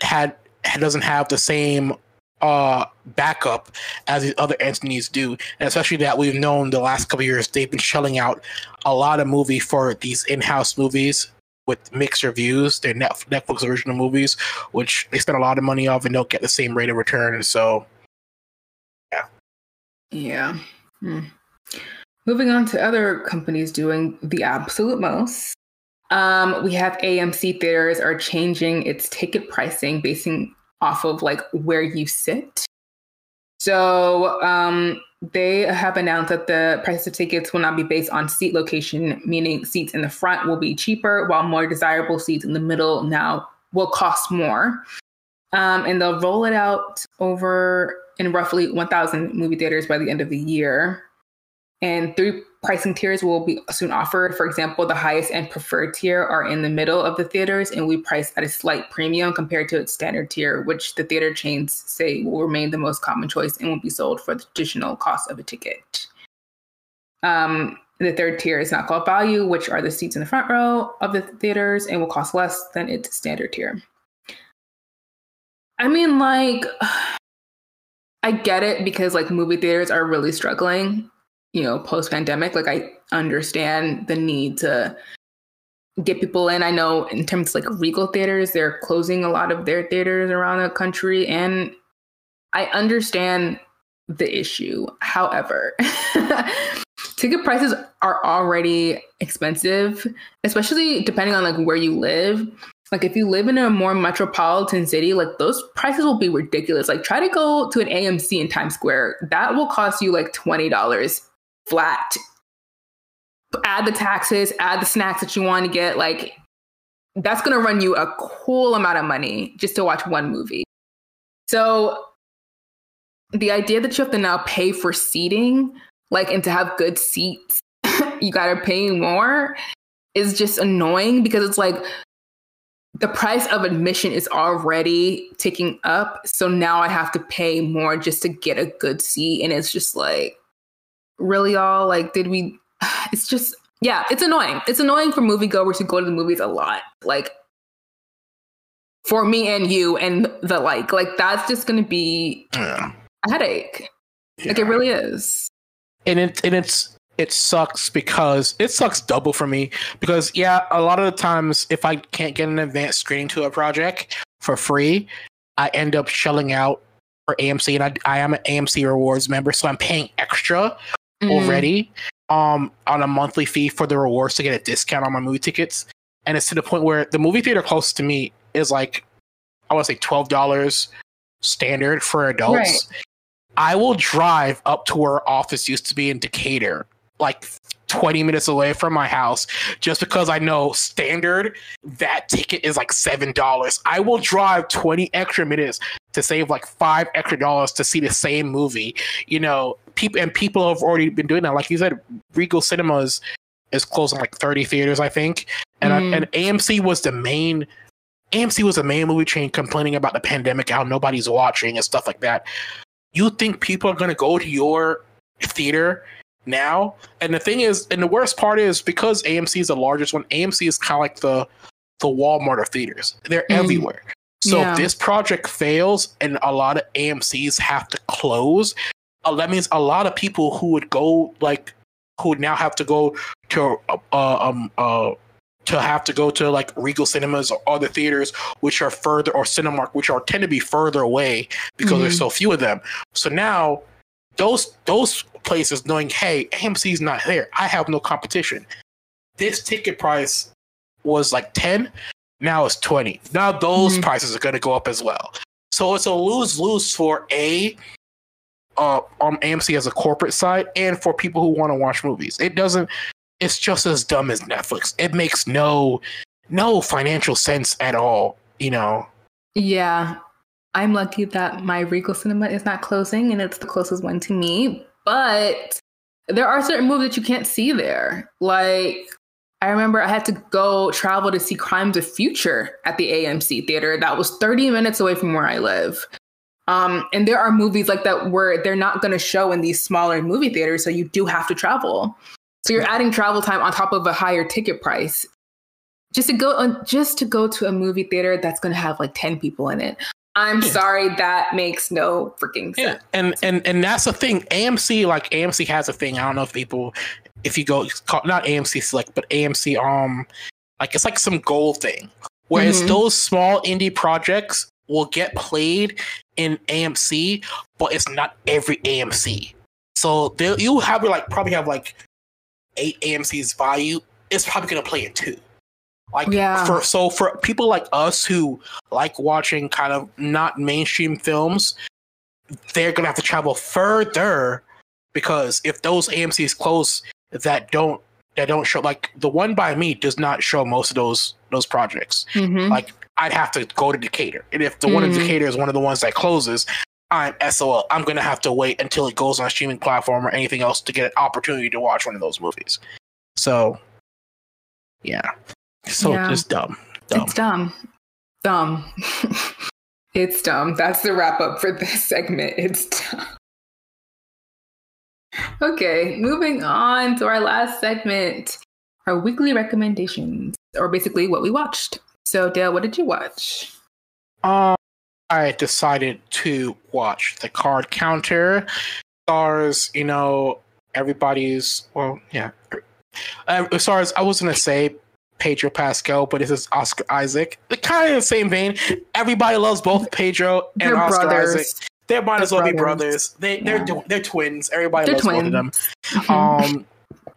had doesn't have the same uh backup as these other entities do and especially that we've known the last couple years they've been shelling out a lot of movie for these in-house movies with mixed reviews their netflix original movies which they spend a lot of money off and don't get the same rate of return so yeah yeah hmm. moving on to other companies doing the absolute most um, we have AMC theaters are changing its ticket pricing basing off of like where you sit. So um, they have announced that the price of tickets will not be based on seat location, meaning seats in the front will be cheaper, while more desirable seats in the middle now will cost more. Um, and they'll roll it out over in roughly 1,000 movie theaters by the end of the year. And three pricing tiers will be soon offered. For example, the highest and preferred tier are in the middle of the theaters and we price at a slight premium compared to its standard tier, which the theater chains say will remain the most common choice and will be sold for the additional cost of a ticket. Um, the third tier is not called value, which are the seats in the front row of the theaters and will cost less than its standard tier. I mean, like, I get it because like movie theaters are really struggling you know, post pandemic, like I understand the need to get people in. I know in terms of like Regal theaters, they're closing a lot of their theaters around the country. And I understand the issue. However, ticket prices are already expensive, especially depending on like where you live. Like if you live in a more metropolitan city, like those prices will be ridiculous. Like try to go to an AMC in Times Square. That will cost you like $20 flat. Add the taxes, add the snacks that you want to get. Like, that's going to run you a cool amount of money just to watch one movie. So, the idea that you have to now pay for seating, like, and to have good seats, you got to pay more is just annoying because it's like the price of admission is already ticking up. So now I have to pay more just to get a good seat. And it's just like, really all like did we it's just yeah it's annoying. It's annoying for moviegoers who go to the movies a lot. Like for me and you and the like. Like that's just gonna be yeah. a headache. Yeah. like it really is. And it and it's it sucks because it sucks double for me because yeah a lot of the times if i can't get an advanced screening to a project for free i end up shelling out for amc and i, I am an amc rewards member so i'm paying extra mm. already. um on a monthly fee for the rewards to get a discount on my movie tickets, and it's to the point where the movie theater close to me is like I want to say twelve dollars standard for adults. Right. I will drive up to where our office used to be in Decatur, like 20 minutes away from my house, just because I know standard that ticket is like seven dollars. I will drive 20 extra minutes to save like five extra dollars to see the same movie. You know, people and people have already been doing that. Like you said, Regal Cinemas is closing like 30 theaters, I think, and mm. I, and AMC was the main. AMC was the main movie chain complaining about the pandemic, how nobody's watching and stuff like that. You think people are going to go to your theater now? And the thing is, and the worst part is because AMC is the largest one, AMC is kind of like the the Walmart of theaters. They're mm. everywhere. So yeah. if this project fails and a lot of AMCs have to close, uh, that means a lot of people who would go like who would now have to go to uh, uh um uh to have to go to like Regal Cinemas or other theaters, which are further, or Cinemark, which are tend to be further away because mm-hmm. there's so few of them. So now those those places knowing, hey, AMC's not there, I have no competition. This ticket price was like ten, now it's twenty. Now those mm-hmm. prices are going to go up as well. So it's a lose lose for a uh, on AMC as a corporate side and for people who want to watch movies. It doesn't it's just as dumb as Netflix. It makes no no financial sense at all, you know. Yeah. I'm lucky that my Regal Cinema is not closing and it's the closest one to me, but there are certain movies that you can't see there. Like I remember I had to go travel to see Crimes of Future at the AMC theater that was 30 minutes away from where I live. Um, and there are movies like that where they're not going to show in these smaller movie theaters, so you do have to travel. So you're adding travel time on top of a higher ticket price just to go on just to go to a movie theater that's going to have like 10 people in it. I'm yeah. sorry that makes no freaking sense. Yeah. And and and that's the thing. AMC like AMC has a thing. I don't know if people if you go not AMC select but AMC um like it's like some goal thing. Whereas mm-hmm. those small indie projects will get played in AMC, but it's not every AMC. So you have like probably have like eight AMC's value, it's probably going to play it too. Like yeah. for so for people like us who like watching kind of not mainstream films, they're gonna have to travel further because if those AMC's close that don't that don't show like the one by me does not show most of those those projects. Mm-hmm. Like I'd have to go to Decatur, and if the mm-hmm. one in mm-hmm. Decatur is one of the ones that closes, I'm SOL. I'm going to have to wait until it goes on a streaming platform or anything else to get an opportunity to watch one of those movies. So, yeah. So yeah. just dumb. dumb. It's dumb. Dumb. it's dumb. That's the wrap up for this segment. It's dumb. Okay, moving on to our last segment, our weekly recommendations, or basically what we watched. So, Dale, what did you watch? Um, I decided to watch the card counter. Stars, you know, everybody's well, yeah. Uh, as far as I was gonna say Pedro Pascal, but this is Oscar Isaac. The kind of the same vein. Everybody loves both Pedro and they're Oscar brothers. Isaac. They might as well brothers. be brothers. They they're yeah. they're twins. Everybody they're loves twins. both of them. Mm-hmm. Um,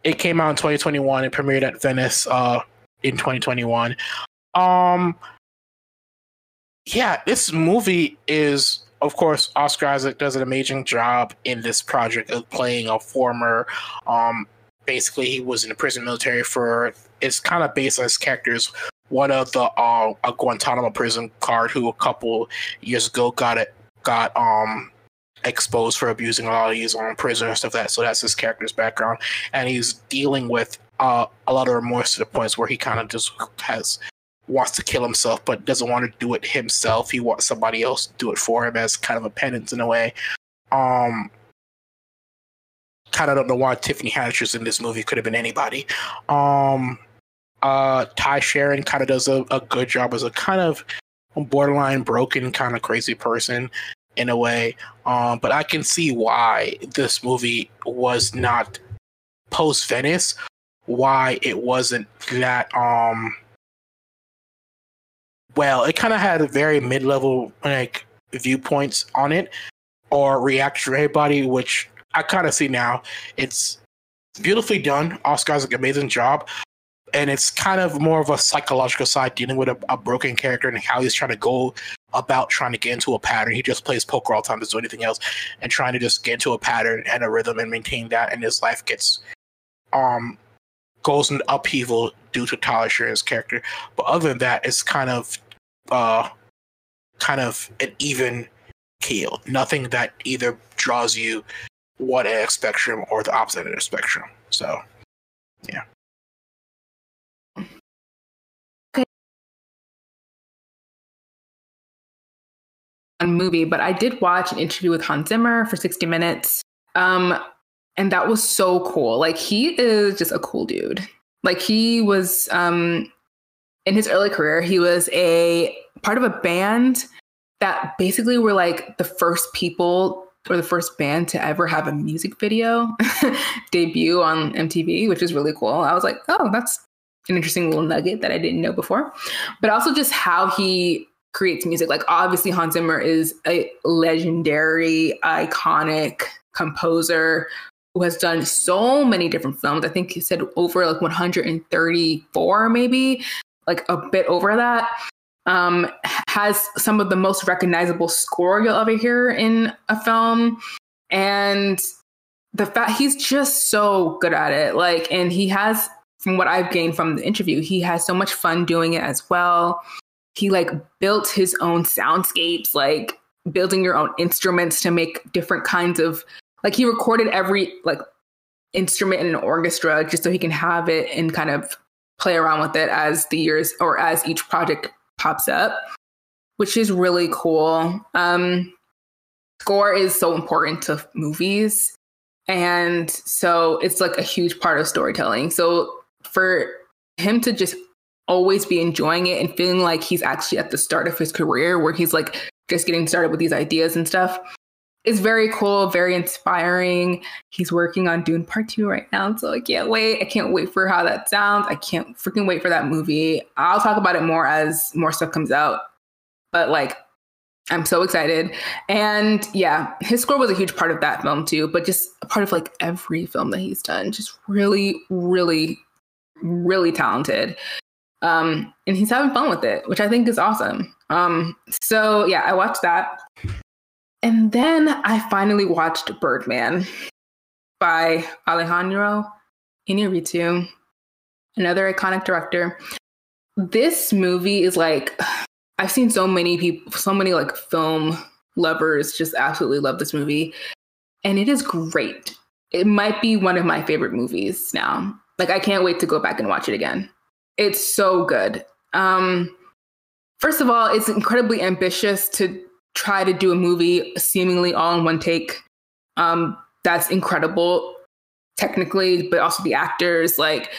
it came out in 2021 and premiered at Venice uh in 2021. Um, yeah, this movie is, of course, Oscar Isaac does an amazing job in this project of playing a former, um, basically he was in the prison military for. It's kind of based on his characters. One of the uh, a Guantanamo prison guard who a couple years ago got it got um exposed for abusing a lot of his own prisoner and stuff like that. So that's his character's background, and he's dealing with uh, a lot of remorse to the points where he kind of just has wants to kill himself but doesn't want to do it himself. He wants somebody else to do it for him as kind of a penance in a way. Um, kind of don't know why Tiffany Haddish is in this movie. Could have been anybody. Um, uh, Tye Sheridan kind of does a, a good job as a kind of borderline broken kind of crazy person in a way. Um, but I can see why this movie was not post Venice. Why it wasn't that um well. It kind of had a very mid level like viewpoints on it or reaction to everybody, which I kind of see now. It's beautifully done. Oscar does an amazing job. And it's kind of more of a psychological side dealing with a, a broken character and how he's trying to go about trying to get into a pattern. He just plays poker all the time, doesn't do anything else, and trying to just get into a pattern and a rhythm and maintain that. And his life gets um goes in upheaval due to Tyler Sheridan's character. But other than that, it's kind of uh kind of an even keel. Nothing that either draws you one end of spectrum or the opposite end of spectrum. So yeah. movie, but I did watch an interview with Hans Zimmer for 60 minutes. Um, and that was so cool. Like he is just a cool dude. Like he was um in his early career, he was a part of a band that basically were like the first people or the first band to ever have a music video debut on MTV, which is really cool. I was like, oh, that's an interesting little nugget that I didn't know before. But also just how he creates music. Like obviously Hans Zimmer is a legendary, iconic composer who has done so many different films. I think he said over like 134, maybe like a bit over that. Um, has some of the most recognizable score you'll ever hear in a film, and the fact he's just so good at it. Like, and he has, from what I've gained from the interview, he has so much fun doing it as well. He like built his own soundscapes, like building your own instruments to make different kinds of like he recorded every like instrument in an orchestra just so he can have it and kind of play around with it as the years or as each project pops up, which is really cool. Um, score is so important to movies. And so it's like a huge part of storytelling. So for him to just always be enjoying it and feeling like he's actually at the start of his career where he's like just getting started with these ideas and stuff is very cool, very inspiring. He's working on Dune Part Two right now, so I can't wait. I can't wait for how that sounds. I can't freaking wait for that movie. I'll talk about it more as more stuff comes out. But like, I'm so excited. And yeah, his score was a huge part of that film too, but just a part of like every film that he's done. Just really, really, really talented. Um, and he's having fun with it, which I think is awesome. Um, so yeah, I watched that. And then I finally watched Birdman by Alejandro Inarritu, another iconic director. This movie is like I've seen so many people, so many like film lovers just absolutely love this movie. And it is great. It might be one of my favorite movies now. Like I can't wait to go back and watch it again. It's so good. Um first of all, it's incredibly ambitious to try to do a movie seemingly all in one take. Um, that's incredible technically, but also the actors. Like,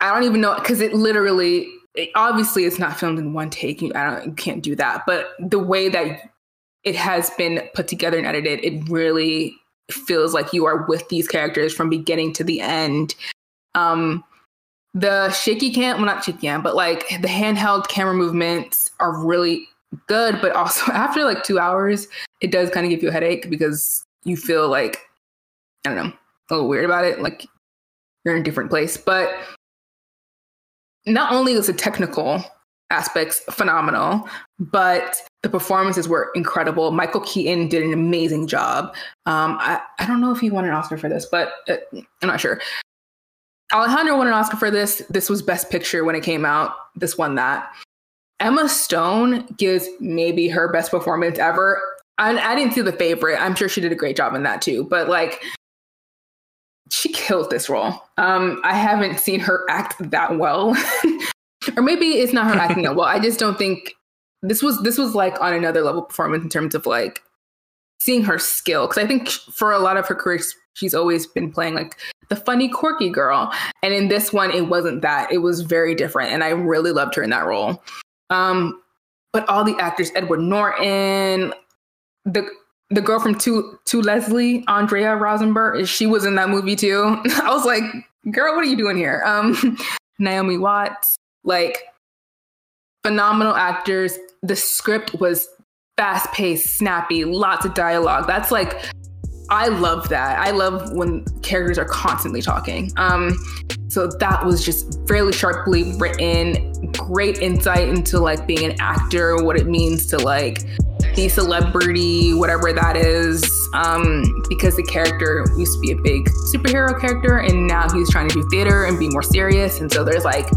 I don't even know because it literally, it, obviously, it's not filmed in one take. You, I don't, you can't do that. But the way that it has been put together and edited, it really feels like you are with these characters from beginning to the end. Um, the shaky cam, well, not shaky cam, but like the handheld camera movements are really good, but also after like two hours, it does kind of give you a headache because you feel like, I don't know, a little weird about it. Like you're in a different place. But not only was the technical aspects phenomenal, but the performances were incredible. Michael Keaton did an amazing job. Um, I, I don't know if he won an Oscar for this, but uh, I'm not sure. Alejandro won an Oscar for this. This was Best Picture when it came out. This won that. Emma Stone gives maybe her best performance ever. I, I didn't see the favorite. I'm sure she did a great job in that too. But like, she killed this role. Um, I haven't seen her act that well, or maybe it's not her acting that well. I just don't think this was this was like on another level performance in terms of like seeing her skill. Because I think for a lot of her career, she's always been playing like the funny, quirky girl, and in this one, it wasn't that. It was very different, and I really loved her in that role. Um, but all the actors, Edward Norton, the the girl from To To Leslie, Andrea Riseborough, she was in that movie too. I was like, girl, what are you doing here? Um, Naomi Watts, like phenomenal actors. The script was fast paced, snappy, lots of dialogue. That's like I love that. I love when characters are constantly talking. Um, so that was just fairly sharply written, great insight into like being an actor, what it means to like be celebrity, whatever that is. Um, because the character used to be a big superhero character, and now he's trying to do theater and be more serious. And so there's like,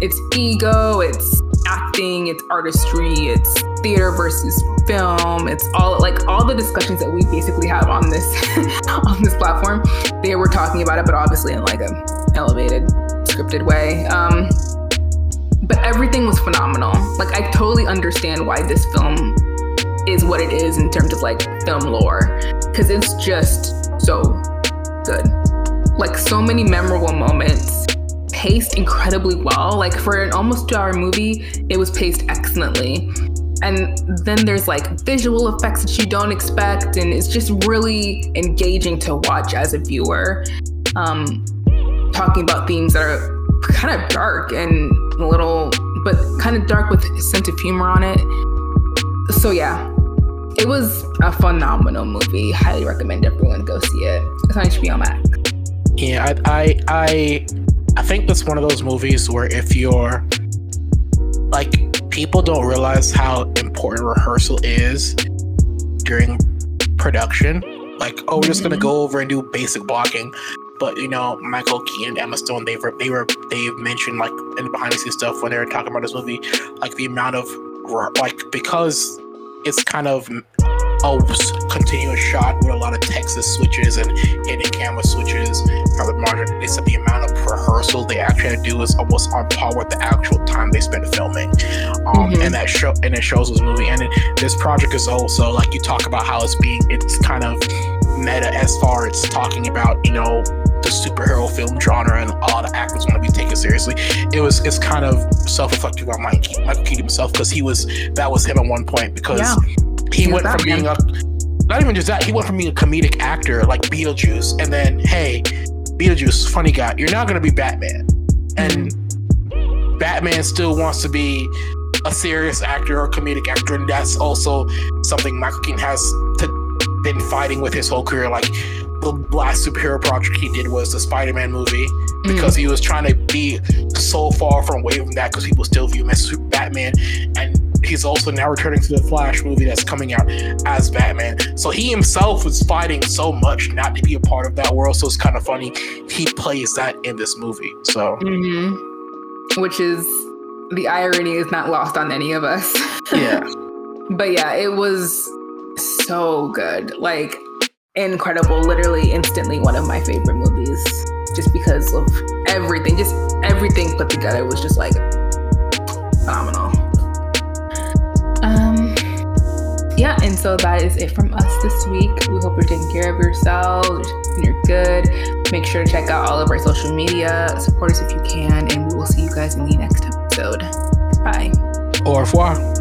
it's ego, it's acting, it's artistry, it's theater versus film. It's all like all the discussions that we basically have on this on this platform. They were talking about it, but obviously in like a elevated, scripted way. Um, but everything was phenomenal. Like I totally understand why this film is what it is in terms of like film lore, because it's just so good. Like so many memorable moments paced incredibly well. Like for an almost two hour movie, it was paced excellently. And then there's like visual effects that you don't expect, and it's just really engaging to watch as a viewer. Um, talking about themes that are kind of dark and a little, but kind of dark with a sense of humor on it. So yeah, it was a phenomenal movie. Highly recommend everyone go see it. It's on HBO Max. Yeah, I, I, I, I think that's one of those movies where if you're like people don't realize how important rehearsal is during production. Like, oh, we're just gonna mm-hmm. go over and do basic blocking. But you know, Michael Keaton and Emma Stone, they've they were they've mentioned like in the behind the scenes stuff when they were talking about this movie, like the amount of like because it's kind of a continuous shot with a lot of Texas switches and hidden camera switches from the margin. They said the amount of rehearsal they actually had to do is almost on par with the actual time they spent filming. Um, mm-hmm. and that show and it shows this movie. And it, this project is also like you talk about how it's being it's kind of meta as far as talking about you know the superhero film genre and all the actors want to be taken seriously. It was it's kind of self-reflective on Mike, Michael Keaton himself because he was that was him at one point because yeah. He, went from being a not even just that he went from being a comedic actor like Beetlejuice and then hey Beetlejuice funny guy you're not gonna be Batman and mm-hmm. Batman still wants to be a serious actor or comedic actor and that's also something Michael Keaton has to, been fighting with his whole career like the last superhero project he did was the Spider-Man movie because mm. he was trying to be so far from away from that because people still view him as Batman, and he's also now returning to the Flash movie that's coming out as Batman. So he himself was fighting so much not to be a part of that world. So it's kind of funny he plays that in this movie. So, mm-hmm. which is the irony is not lost on any of us. Yeah. but yeah, it was so good. Like incredible, literally instantly one of my favorite movies just because of everything, just everything put together was just like phenomenal. Yeah, and so that is it from us this week. We hope you're taking care of yourselves and you're good. Make sure to check out all of our social media, support us if you can, and we will see you guys in the next episode. Bye. Au revoir.